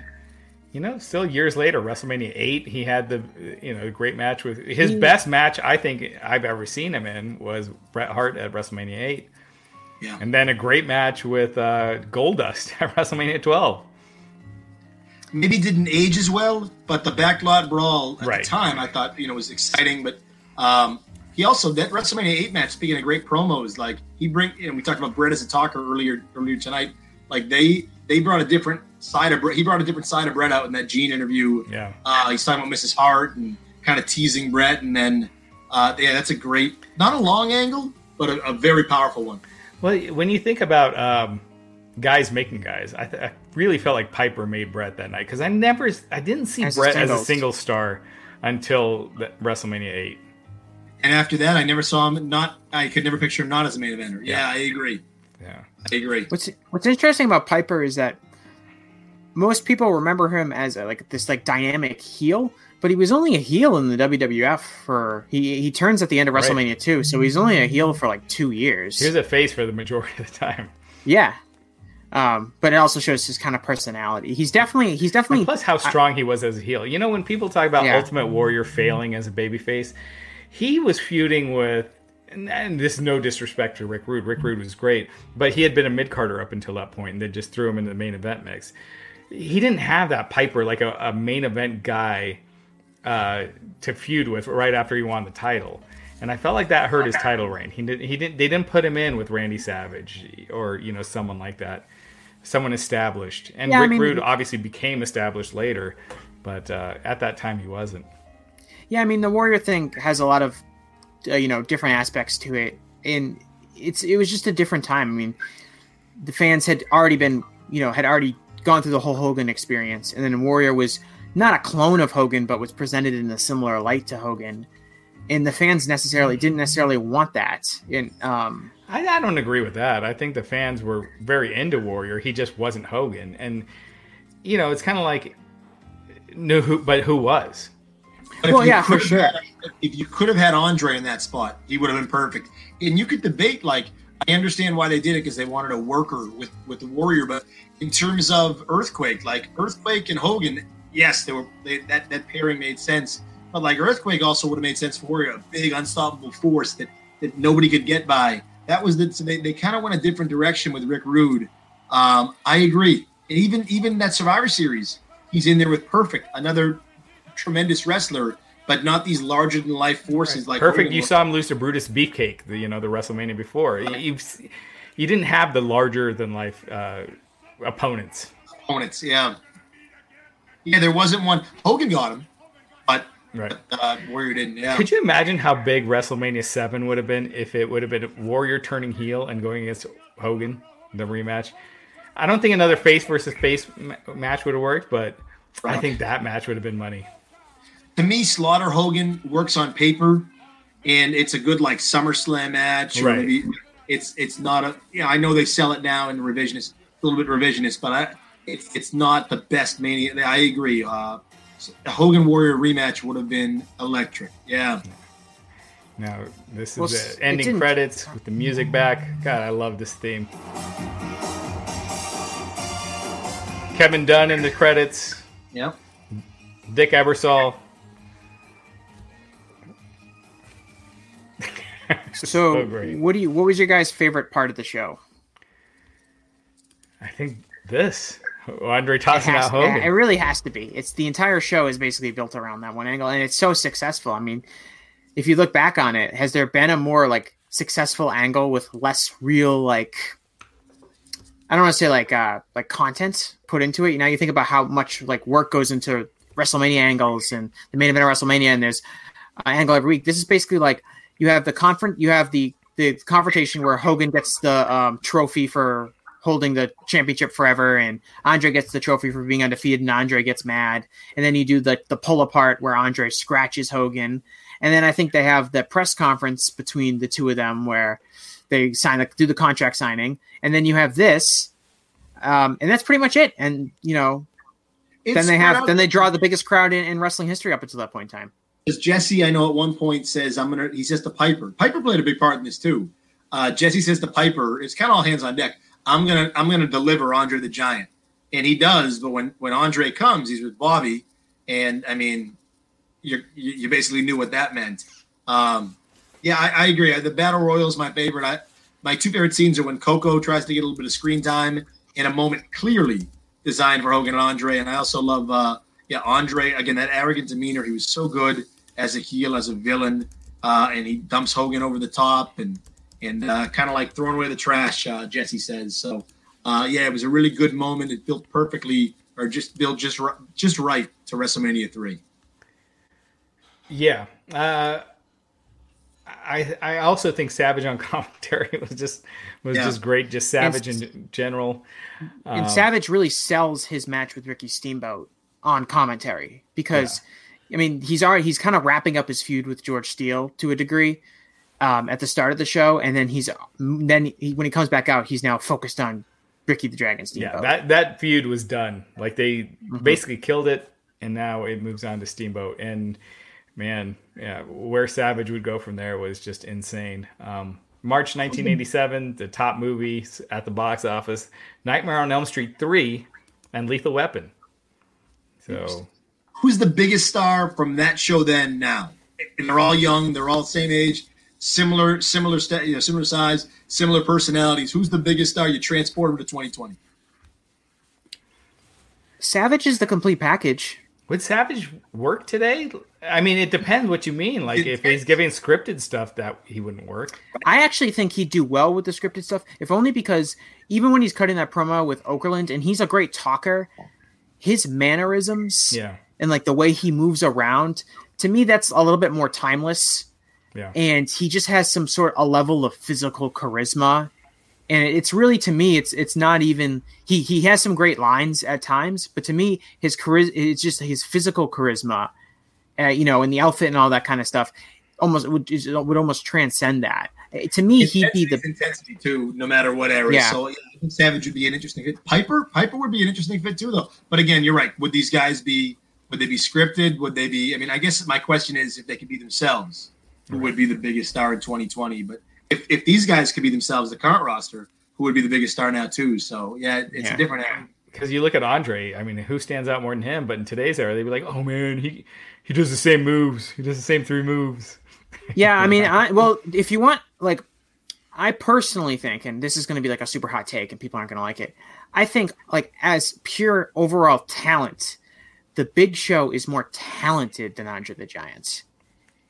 you know, still years later, WrestleMania eight, he had the you know great match with his best match I think I've ever seen him in was Bret Hart at WrestleMania eight. Yeah. And then a great match with uh, Goldust at WrestleMania twelve. maybe didn't age as well, but the backlot brawl at Right. the time I thought you know was exciting. But um, he also that WrestleMania eight match. Speaking of great promos, like he bring and we talked about Bret as a talker earlier earlier tonight. Like they they brought a different side of Bret. He brought a different side of Bret out in that Gene interview. Yeah. Uh, he's talking about Mrs. Hart and kind of teasing Bret, and then uh, yeah, that's a great not a long angle, but a, a very powerful one. Well, when you think about um, guys making guys, I, th- I really felt like Piper made Bret that night because I never, I didn't see As a Bret as a single star until the, WrestleMania eight. And after that, I never saw him. Not I could never picture him not as a main eventer. Yeah, I agree. Yeah, I agree. What's What's interesting about Piper is that most people remember him as a, like this like dynamic heel, but he was only a heel in the WWF for he he turns at the end of Right. WrestleMania two, so he's only a heel for like two years. he was a face for the majority of the time. yeah, um, but it also shows his kind of personality. He's definitely he's definitely And plus, how strong he was as a heel. You know, when people talk about Yeah. Ultimate Warrior failing as a babyface, he was feuding with. And, and this is no disrespect to Rick Rude. Rick Rude was great, but he had been a mid carder up until that point, and they just threw him into the main event mix. He didn't have that Piper like a, a main event guy uh, to feud with right after he won the title, and I felt like that hurt his title reign. He didn't. He didn't. They didn't put him in with Randy Savage or you know someone like that, someone established. And Yeah, I Rick mean- Rude obviously became established later, but uh, at that time he wasn't. Yeah, I mean the Warrior thing has a lot of uh, you know different aspects to it, and it's it was just a different time. I mean, the fans had already been you know had already gone through the whole Hogan experience, and then Warrior was not a clone of Hogan, but was presented in a similar light to Hogan, and the fans necessarily didn't necessarily want that. And um, I, I don't agree with that. I think the fans were very into Warrior. He just wasn't Hogan, and you know it's kind of like knew who, but who was? But if Well, you yeah, for sure. had- if you could have had Andre in that spot, he would have been perfect. And you could debate like I understand why they did it because they wanted a worker with with the Warrior, but in terms of Earthquake, like Earthquake and Hogan, yes, they were they, that that pairing made sense. But like Earthquake also would have made sense for Warrior, a big unstoppable force that that nobody could get by. That was the so they, they kind of went a different direction with Rick Rude. Um, I agree. And even even that Survivor Series, he's in there with Perfect, another tremendous wrestler, but not these larger than life forces like Perfect. Hogan You saw him lose to Brutus Beefcake, the you know the WrestleMania before. You, you've, you didn't have the larger than life uh, opponents. opponents. Yeah, yeah, there wasn't one. Hogan got him, but Right. uh, Warrior didn't. Yeah, Could you imagine how big WrestleMania Seven would have been if it would have been Warrior turning heel and going against Hogan, the rematch? I don't think another face versus face ma- match would have worked, but I think that match would have been money. To me, Slaughter Hogan works on paper, and it's a good like SummerSlam match. Or Right. maybe it's it's not a. Yeah, I know they sell it now in revisionist, a little bit revisionist, but I, it's it's not the best mania. I agree. Uh, a Hogan Warrior rematch would have been electric. Yeah. Now this is Well, it ending didn't- credits with the music back. God, I love this theme. Kevin Dunn in the credits. Yep. Dick Ebersol. So, So what do you what was your guys' favorite part of the show? I think this. Andre It, tossing has- out Hogan. it really has to be. It's the entire show is basically built around that one angle, and it's so successful. I mean, if you look back on it, has there been a more like successful angle with less real like I don't want to say like uh like content put into it. You know, you think about how much like work goes into WrestleMania angles and the main event of WrestleMania, and there's an angle every week. This is basically like you have the confront, you have the the confrontation where Hogan gets the um, trophy for holding the championship forever, and Andre gets the trophy for being undefeated, and Andre gets mad, and then you do the the pull apart where Andre scratches Hogan, and then I think they have the press conference between the two of them where they sign the, do the contract signing, and then you have this, um, and that's pretty much it. And you know, It's then they have then they draw the biggest crowd in, in wrestling history up until that point in time. Because Jesse, I know at one point says, "I'm gonna." He says to Piper. Piper played a big part in this too. Uh, Jesse says to Piper, "It's kind of all hands on deck. I'm gonna, I'm gonna deliver Andre the Giant." and he does. But when when Andre comes, he's with Bobby, and I mean, you you basically knew what that meant. Um, yeah, I, I, agree. The battle royal is my favorite. I, my two favorite scenes are when Koko tries to get a little bit of screen time in a moment clearly designed for Hogan and Andre, and I also love uh, yeah Andre again that arrogant demeanor. He was so good as a heel, as a villain, uh, and he dumps Hogan over the top and and uh, kind of like throwing away the trash. Uh, Jesse says so. Uh, yeah, it was a really good moment. It built perfectly, or just built just just right to WrestleMania three. Yeah. Uh, I I also think Savage on commentary was just was yeah. just great. Just Savage and, in general. And um, Savage really sells his match with Ricky Steamboat on commentary because, yeah. I mean, he's already he's kind of wrapping up his feud with George Steele to a degree um, at the start of the show, and then he's then he, when he comes back out, he's now focused on Ricky the Dragon Steamboat. Yeah, that that feud was done. Like they mm-hmm. basically killed it, and now it moves on to Steamboat and man, yeah, where Savage would go from there was just insane. Um, March 1987, the top movies at the box office: Nightmare on Elm Street 3 and Lethal Weapon. So, who's the biggest star from that show then? Now, and they're all young, they're all same age, similar, similar, you know, similar size, similar personalities. Who's the biggest star you transport them to 2020? Savage is the complete package. Would Savage work today? I mean, it depends what you mean. Like, if he's giving scripted stuff, that he wouldn't work. I actually think he'd do well with the scripted stuff, if only because even when he's cutting that promo with Okerlund, and he's a great talker, his mannerisms, yeah, and like the way he moves around, to me, that's a little bit more timeless. Yeah, and he just has some sort of a level of physical charisma. And it's really to me it's it's not even he he has some great lines at times but to me his charisma it's just his physical charisma uh, you know and the outfit and all that kind of stuff almost would would almost transcend that. Uh, to me he'd be the intensity too no matter what area. Yeah. so yeah, savage would be an interesting fit. Piper? Piper would be an interesting fit too though. But again you're right. Would these guys be would they be scripted would they be i mean i guess my question is if they could be themselves who right. would be the biggest star in 2020 but if, if these guys could be themselves, the current roster, who would be the biggest star now too? So yeah, it's yeah. a different era. Because you look at Andre, I mean, who stands out more than him? But in today's era, they'd be like, "Oh man, he he does the same moves. He does the same three moves." Yeah, I mean, I well, if you want, like, I personally think, and this is going to be like a super hot take, and people aren't going to like it. I think, like, as pure overall talent, the Big Show is more talented than Andre the Giant.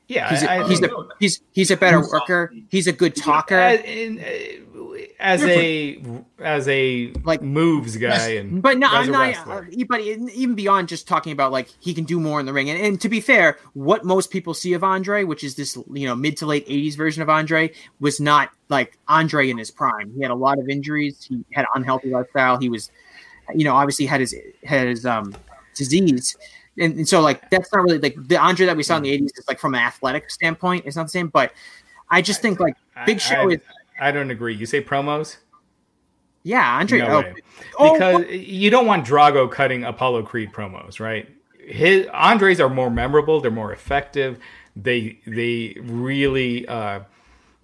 Yeah, he's a, I, he's, I a he's he's a better worker. He's a good talker. As, in, as a as a like moves guy, and but no, I'm not. Uh, but even beyond just talking about like he can do more in the ring, and, and to be fair, what most people see of Andre, which is this you know mid to late '80s version of Andre, was not like Andre in his prime. He had a lot of injuries. He had an unhealthy lifestyle. He was, you know, obviously had his had his um disease and, and, so like that's not really like the Andre that we saw in the '80s is like from an athletic standpoint, it's not the same. But I just think like Big Show I, is. I don't agree. You say promos? Yeah, Andre. No oh, because oh, you don't want Drago cutting Apollo Creed promos, right? His Andres are more memorable. They're more effective. They they really uh,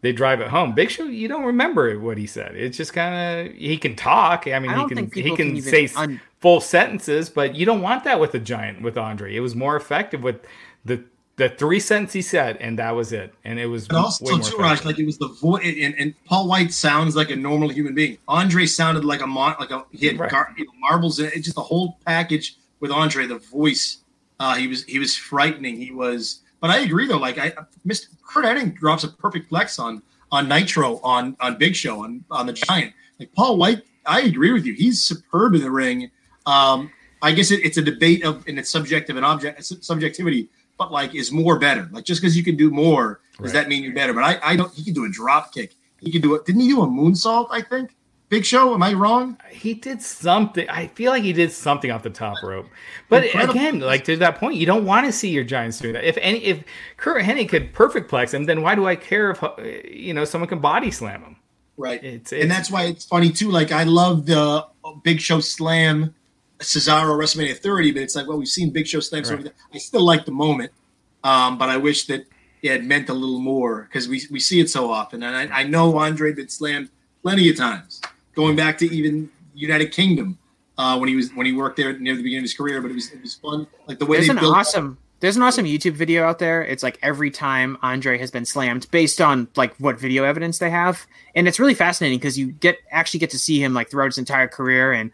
they drive it home. Big Show, you don't remember what he said. It's just kind of he can talk. I mean, I he can he can, can say un- full sentences, but you don't want that with a giant with Andre. It was more effective with the the three sentences he said, and that was it. And it was but also too, Raj, like it was the voice, and, and, Paul White sounds like a normal human being. Andre sounded like a mon- like a he had right. gar- you know, marbles in it. It's just the whole package with Andre. The voice, uh, he was he was frightening. He was. But I agree though. Like I missed Curt Hennig drops a perfect plex on on Nitro on on Big Show on on the Giant. Like Paul White, I agree with you. He's superb in the ring um, I guess it, it's a debate of and it's subjective and object subjectivity, but like is more better. Like just because you can do more, does right. that mean you're better? But I, I don't. He can do a drop kick. He can do it. Didn't he do a moonsault? I think. Big Show, am I wrong? He did something. I feel like he did something off the top rope. But Incredible. again, like to that point, you don't want to see your Giants doing that. If any, if Curt Hennig could perfect plex him, then why do I care if you know someone can body slam him? Right. It's, it's, and that's why it's funny too. Like I love the Big Show slam Cesaro WrestleMania 30, but it's like, well, we've seen Big Show slams right. over there. I still like the moment, um, but I wish that it had meant a little more because we, we see it so often. And I, I know Andre been slammed plenty of times, going back to even United Kingdom. uh, when he was when he worked there near the beginning of his career. But it was it was fun, like the way There's they an built. awesome there's an awesome YouTube video out there. It's like every time Andre has been slammed based on like what video evidence they have. And it's really fascinating because you get actually get to see him like throughout his entire career and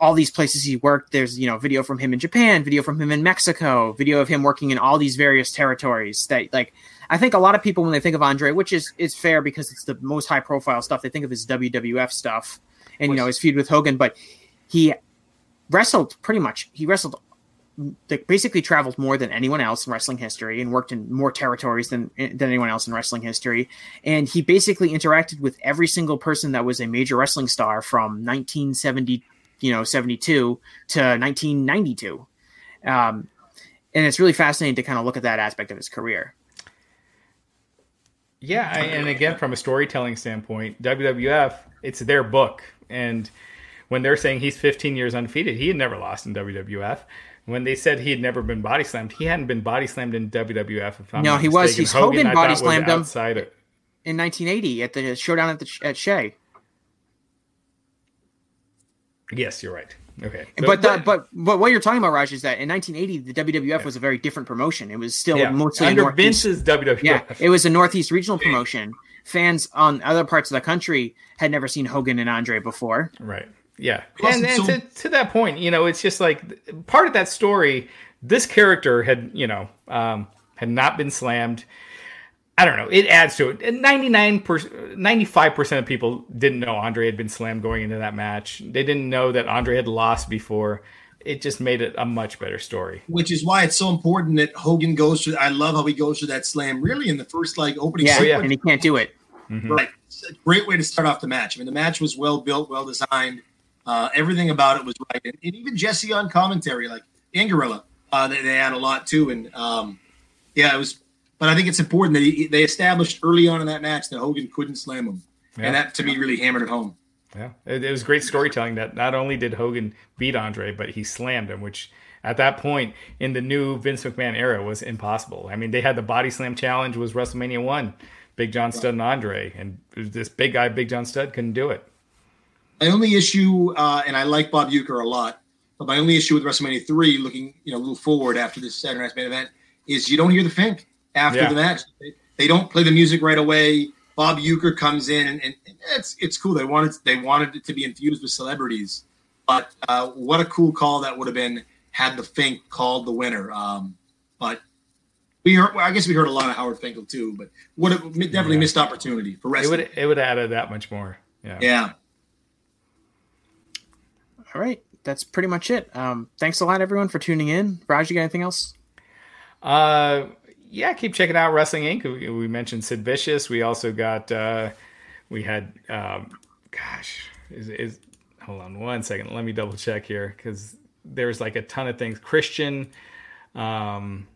all these places he worked. There's, you know, video from him in Japan, video from him in Mexico, video of him working in all these various territories that like I think a lot of people when they think of Andre, which is is fair because it's the most high profile stuff, they think of his WWF stuff and you know his feud with Hogan, but he wrestled pretty much he wrestled like basically traveled more than anyone else in wrestling history and worked in more territories than than anyone else in wrestling history and he basically interacted with every single person that was a major wrestling star from 1970 you know 72 to 1992 um, and it's really fascinating to kind of look at that aspect of his career Yeah, I, and again, from a storytelling standpoint, WWF, it's their book, and when they're saying he's 15 years undefeated, he had never lost in WWF. When they said he had never been body slammed, he hadn't been body slammed in WWF. If I'm No, he was he's Hogan I body slammed him. outside It. in 1980 at the showdown at the at Shea Yes, you're right. Okay, but the, but but what you're talking about, Raj, is that in 1980 the WWF was a very different promotion. It was still yeah, mostly under Northeast- Vince's WWF. Yeah, it was a Northeast regional promotion. Fans on other parts of the country had never seen Hogan and Andre before. Right. Yeah. Plus and it's and so- to, to that point, you know, it's just like part of that story, this character had, you know, um, had not been slammed. I don't know. It adds to it. And 99 95% of people didn't know Andre had been slammed going into that match. They didn't know that Andre had lost before. It just made it a much better story. which is why it's so important that Hogan goes through. I love how he goes through that slam really in the first like opening Yeah, yeah. and he can't do it. Right. It's a great way to start off the match. I mean, the match was well built, well designed. Uh, everything about it was right. And, and even Jesse on commentary, like and Gorilla, uh, they, they had a lot too. And um, yeah, it was. But I think it's important that he, they established early on in that match that Hogan couldn't slam him, Yeah. and that to me really hammered it home. Yeah, it, it was great storytelling that not only did Hogan beat Andre, but he slammed him, which at that point in the new Vince McMahon era was impossible. I mean, they had the body slam challenge was WrestleMania one, Big John Studd and Andre, and this big guy, Big John Studd, couldn't do it. My only issue, uh, and I like Bob Uecker a lot, but my only issue with WrestleMania three, looking you know a little forward after this Saturday Night's main event, is you don't hear the Fink after Yeah. the match. They, they don't play the music right away. Bob Uecker comes in, and, and it's it's cool. They wanted they wanted it to be infused with celebrities, but uh, what a cool call that would have been had the Fink called the winner. Um, but we heard, well, I guess we heard a lot of Howard Finkel too, but would have definitely Yeah. missed opportunity for wrestling. It would it would have added that much more. Yeah. yeah. All right, that's pretty much it. Um, thanks a lot, everyone, for tuning in. Raj, you got anything else? Uh, yeah, keep checking out Wrestling Inc. We, we mentioned Sid Vicious. We also got uh, we had um, gosh, is is hold on one second. Let me double check here because there's like a ton of things. Christian, um,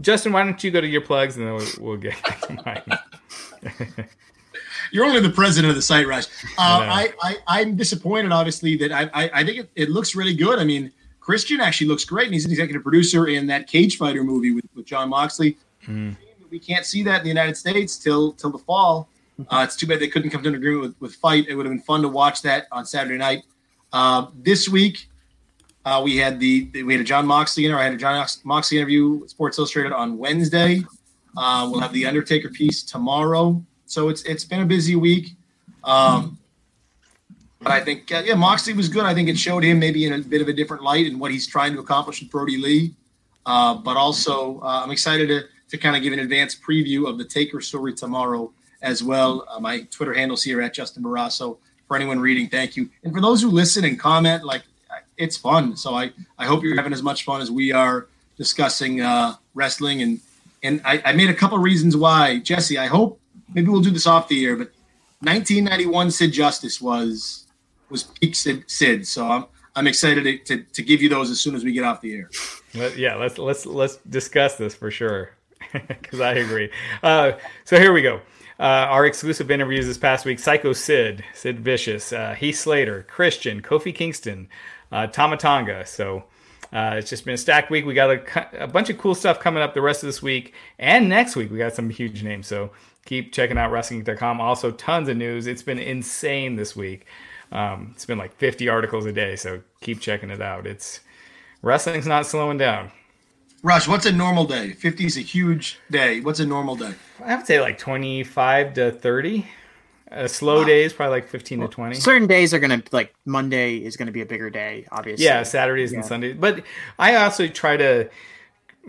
Justin, why don't you go to your plugs and then we'll, we'll get to mine. You're only the president of the site, Raj. Uh, I. I, I, I'm disappointed, obviously, that I, I, I think it, it looks really good. I mean, Christian actually looks great, and he's an executive producer in that Cage Fighter movie with, with Jon Moxley. We can't see that in the United States till till the fall. Uh, it's too bad they couldn't come to an agreement with, with Fight. It would have been fun to watch that on Saturday night. Uh, this week, uh, we had the we had a Jon Moxley interview. I had a Jon Moxley interview with Sports Illustrated on Wednesday. Uh, we'll have the Undertaker piece tomorrow. So it's it's been a busy week. Um, but I think yeah, Moxley was good. I think it showed him maybe in a bit of a different light and what he's trying to accomplish with Brodie Lee. Uh, but also, uh, I'm excited to to kind of give an advanced preview of the Taker story tomorrow as well. Uh, my Twitter handles here at Justin Barrasso. For anyone reading, thank you. And for those who listen and comment, like it's fun. So I I hope you're having as much fun as we are discussing uh, wrestling. And and I, I made a couple reasons why, Jesse. I hope maybe we'll do this off the air, but 1991 Sid Justice was was peak Sid. Sid so I'm I'm excited to, to, to give you those as soon as we get off the air. Let- yeah, let's let's let's discuss this for sure because I agree. Uh, so here we go. Uh, our exclusive interviews this past week: Psycho Sid, Sid Vicious, uh, Heath Slater, Christian, Kofi Kingston, uh. So uh, it's just been a stacked week. We got a, a bunch of cool stuff coming up the rest of this week and next week. We got some huge names. So keep checking out WrestlingGeek.com. Also, tons of news. It's been insane this week. Um, it's been like 50 articles a day, so keep checking it out. It's wrestling's not slowing down. Rush, what's a normal day? 50 is a huge day. What's a normal day? I would say like 25 to 30. A slow wow. day is probably like 15 to 20. Certain days are going to, like, Monday is going to be a bigger day, obviously. Yeah, Saturdays yeah. and Sundays. But I also try to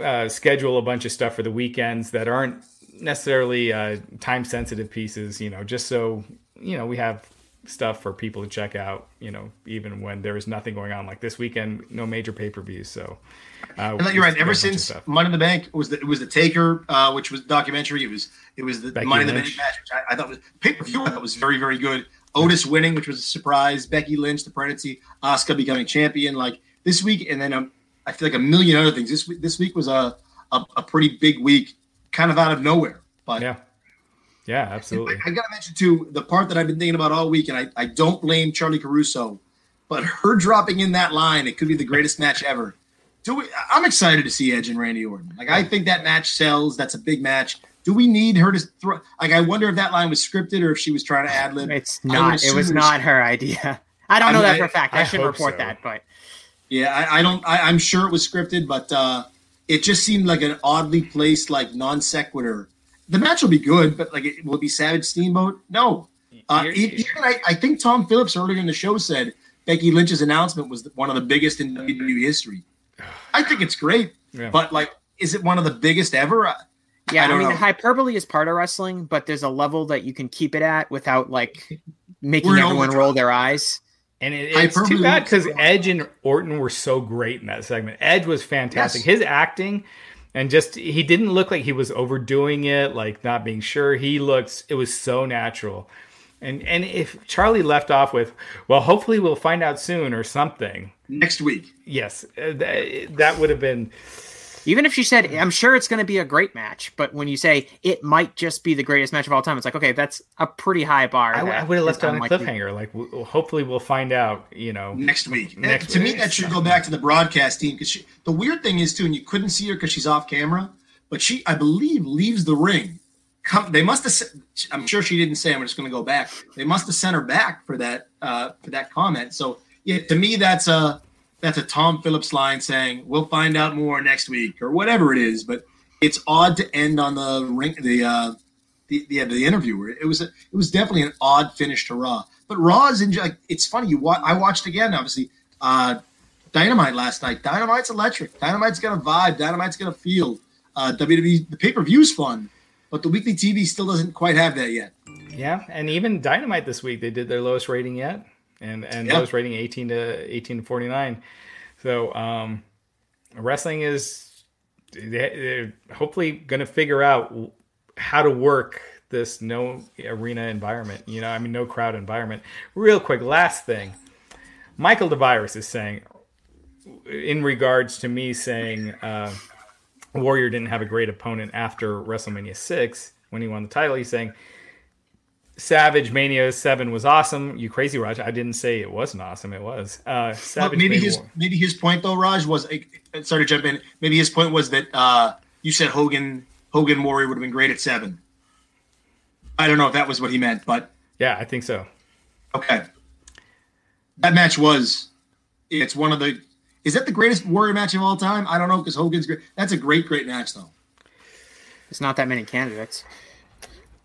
uh, schedule a bunch of stuff for the weekends that aren't necessarily uh, time sensitive pieces, you know, just so, you know, we have stuff for people to check out, you know, even when there is nothing going on. Like this weekend, no major pay per views. So, uh, you're right. Ever since Money in the Bank was the, it was the Taker, uh, which was documentary. It was it was the Becky Money Lynch. in the Bank match, which I, I thought was pay per view. That was very very good. Otis winning, which was a surprise. Becky Lynch, the pregnancy. Asuka becoming champion. Like this week, and then um, I feel like a million other things. This week, this week was a, a, a pretty big week, kind of out of nowhere. But yeah, yeah, absolutely. I, I got to mention too the part that I've been thinking about all week, and I, I don't blame Charly Caruso, but her dropping in that line, it could be the greatest match ever. Do we, I'm excited to see Edge and Randy Orton. Like I think that match sells. That's a big match. Do we need her to throw? Like I wonder if that line was scripted or if she was trying to ad lib. It's not. It was not her idea. I don't I know mean, that for a fact. I, I should report so. that, but yeah, I, I don't. I, am sure it was scripted, but uh, it just seemed like an oddly placed, like non sequitur. The match will be good, but like, it will it be Savage Steamboat? No. Uh, even I, I think Tom Phillips earlier in the show said Becky Lynch's announcement was one of the biggest in WWE history. I think it's great, yeah. but like, is it one of the biggest ever? Yeah, I, I mean, know. hyperbole is part of wrestling, but there's a level that you can keep it at without like making everyone roll their eyes. And it, it's too bad because Edge and Orton were so great in that segment. Edge was fantastic. Yes. His acting and just he didn't look like he was overdoing it, like not being sure. He looks it was so natural. And and if Charly left off with, well, hopefully we'll find out soon or something next week. Yes, uh, that, that would have been even if she said, I'm sure it's going to be a great match, but when you say it might just be the greatest match of all time, it's like, okay, that's a pretty high bar. I, I would have left on a cliffhanger. Like, hopefully we'll find out, you know, next week. Next to week. me, that should go back to the broadcast team because the weird thing is, too, and you couldn't see her because she's off camera, but she, I believe, leaves the ring. Come, they must have. I'm sure she didn't say. I'm just going to go back. They must have sent her back for that uh, for that comment. So yeah, to me, that's a that's a Tom Phillips line saying we'll find out more next week or whatever it is. But it's odd to end on the ring the uh, the the, the interviewer. It was a, it was definitely an odd finish to Raw. But Raw is in, like it's funny. You I watched again obviously. Uh, Dynamite last night. Dynamite's electric. Dynamite's got a vibe. Dynamite's got a feel. Uh, WWE the pay per view's fun, but the weekly TV still doesn't quite have that yet. Yeah, and even Dynamite this week they did their lowest rating yet and and yep. those rating 18 to 18 to 49 so um wrestling is they're hopefully going to figure out how to work this no arena environment you know i mean no crowd environment. Real quick last thing. Michael devirus is saying in regards to me saying uh warrior didn't have a great opponent after wrestlemania 6 when he won the title he's saying Savage Mania Seven was awesome. You crazy, Raj? I didn't say it wasn't awesome. It was. Uh, Savage well, maybe his war. maybe his point though, Raj was. Uh, sorry to jump in. Maybe his point was that uh, you said Hogan Hogan Warrior would have been great at seven. I don't know if that was what he meant, but yeah, I think so. Okay, that match was. It's one of the. Is that the greatest Warrior match of all time? I don't know because Hogan's great. That's a great, great match though. There's not that many candidates.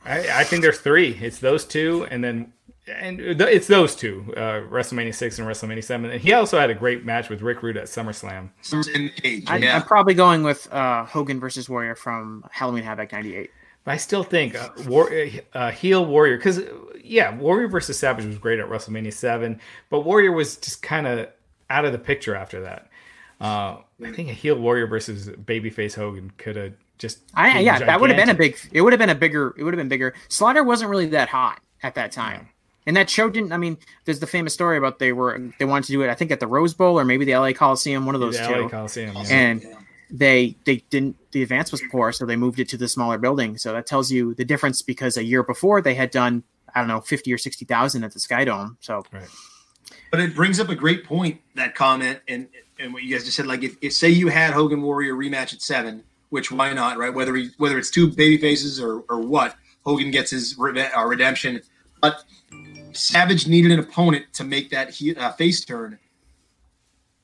I, I, think there's three. It's those two, and then and it's those two, uh, WrestleMania six and WrestleMania seven. And he also had a great match with Rick Rude at SummerSlam. I, am probably going with uh, Hogan versus Warrior from Halloween Havoc '98. But I still think uh, war, uh, heel Warrior because yeah, Warrior versus Savage was great at WrestleMania seven, but Warrior was just kind of out of the picture after that. Uh, I think a heel Warrior versus babyface Hogan could have just I, yeah, gigantic. that would have been a big. It would have been a bigger. It would have been bigger. Slaughter wasn't really that hot at that time. Yeah. And that show didn't. I mean, there's the famous story about they were they wanted to do it. I think at the Rose Bowl or maybe the LA Coliseum, one of those the two. LA Coliseum, yeah. And they they didn't. The advance was poor, so they moved it to the smaller building. So that tells you the difference because a year before they had done I don't know fifty or sixty thousand at the Sky Dome. So, right. but it brings up a great point that comment and and what you guys just said. Like if, if say you had Hogan Warrior rematch at seven which why not, right? Whether he, whether it's two baby faces or, or what, Hogan gets his uh, redemption. But Savage needed an opponent to make that he, uh, face turn.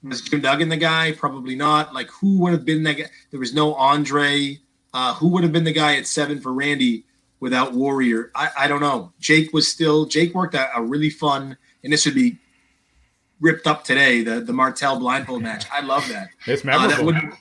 Was Jim Duggan the guy? Probably not. Like, who would have been that guy? There was no Andre. Uh, who would have been the guy at seven for Randy without Warrior? I, I don't know. Jake was still, Jake worked a, a really fun, and this would be ripped up today, the, the Martel blindfold match. I love that. It's Uh, that memorable. would-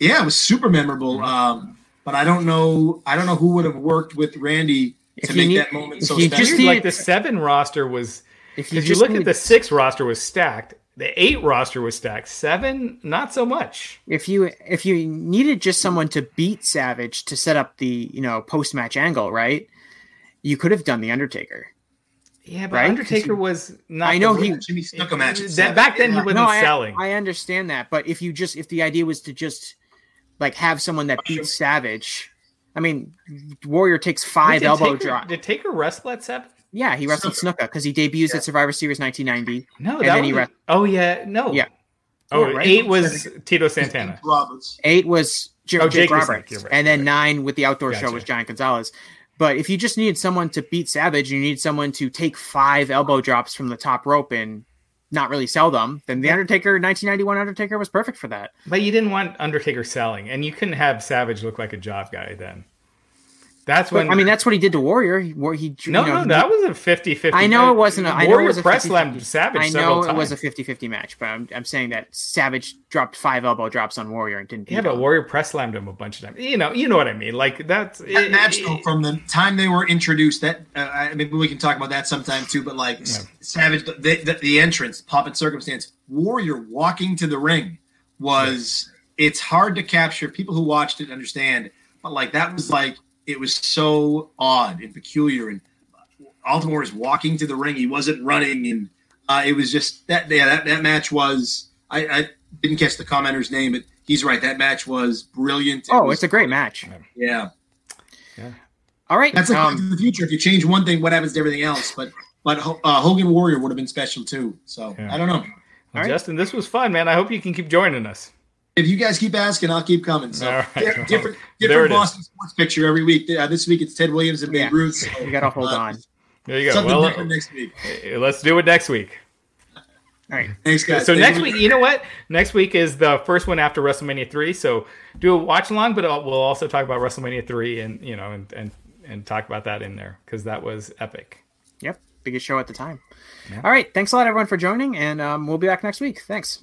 yeah, it was super memorable. Um, but I don't know. I don't know who would have worked with Randy If to make need- that moment if so special. just like the seven roster was If you you look need- at the six roster was stacked. The eight roster was stacked. Seven, not so much. if you if you needed just someone to beat Savage to set up the you know post match angle, right? You could have done the Undertaker. Yeah, but Right? Undertaker was not. I know the- he- Jimmy Snuka match. that back then he wasn't no, I, selling. I understand that, but if you just if the idea was to just like have someone that beats Savage, I mean, Warrior takes five Did elbow Taker- drop. Did Taker wrestle at seven? Yeah, he wrestled Snuka because he debuts at Survivor Series 1990. No, And that then he was- re- Oh yeah, no. Yeah. Oh, Yeah, right. eight was Tito Santana. Roberts. Eight was J- Oh, Jake, Jake was Roberts, right, and then you're nine with the outdoor show was Giant Gonzalez. But if you just needed someone to beat Savage, you need someone to take five elbow drops from the top rope and not really sell them. Then the Undertaker, 1991 Undertaker, was perfect for that. But you didn't want Undertaker selling, and you couldn't have Savage look like a job guy then. That's But, when I mean, that's what he did to Warrior. He, where he no, you know, no, that was a 50-50. I know it wasn't. A, I know it Warrior was a press 50-50. slammed Savage I know it times. was a 50-50 match, but I'm, I'm saying that Savage dropped five elbow drops on Warrior and didn't. yeah, beat but him. Warrior press slammed him a bunch of times. You know, you know what I mean. Like that's That it- match, it- though, from the time they were introduced, that uh, I- maybe we can talk about that sometime too. But like Savage, the, the, the entrance, Pomp and Circumstance, Warrior walking to the ring was. It's hard to capture. People who watched it understand, but like that was like it was so odd and peculiar. And Ultimate Warrior is walking to the ring. He wasn't running, and uh, it was just that. Yeah, that, that match was. I, I didn't catch the commenter's name, but he's right. That match was brilliant. It Oh, was- it's a great match. yeah. All right. That's like um, the future. If you change one thing, what happens to everything else? But but uh, Hogan Warrior would have been special too. So Yeah. I don't know. Well, All right. Justin, this was fun, man. I hope you can keep joining us. If you guys keep asking, I'll keep coming. So All right. di- different There different. Boston sports picture every week. Uh, this week it's Ted Williams and Babe Yeah. Ruth. So, you got to hold uh, on. There you go. Something Well, different next week. uh, let's do it next week. All right. Thanks, guys. So Thank next you. week, you know what? Next week is the first one after WrestleMania three. So do a watch along, but we'll also talk about WrestleMania three and you know and and and talk about that in there because that was epic. Yep. Biggest show at the time. All right. Thanks a lot, everyone, for joining, and um, we'll be back next week. Thanks.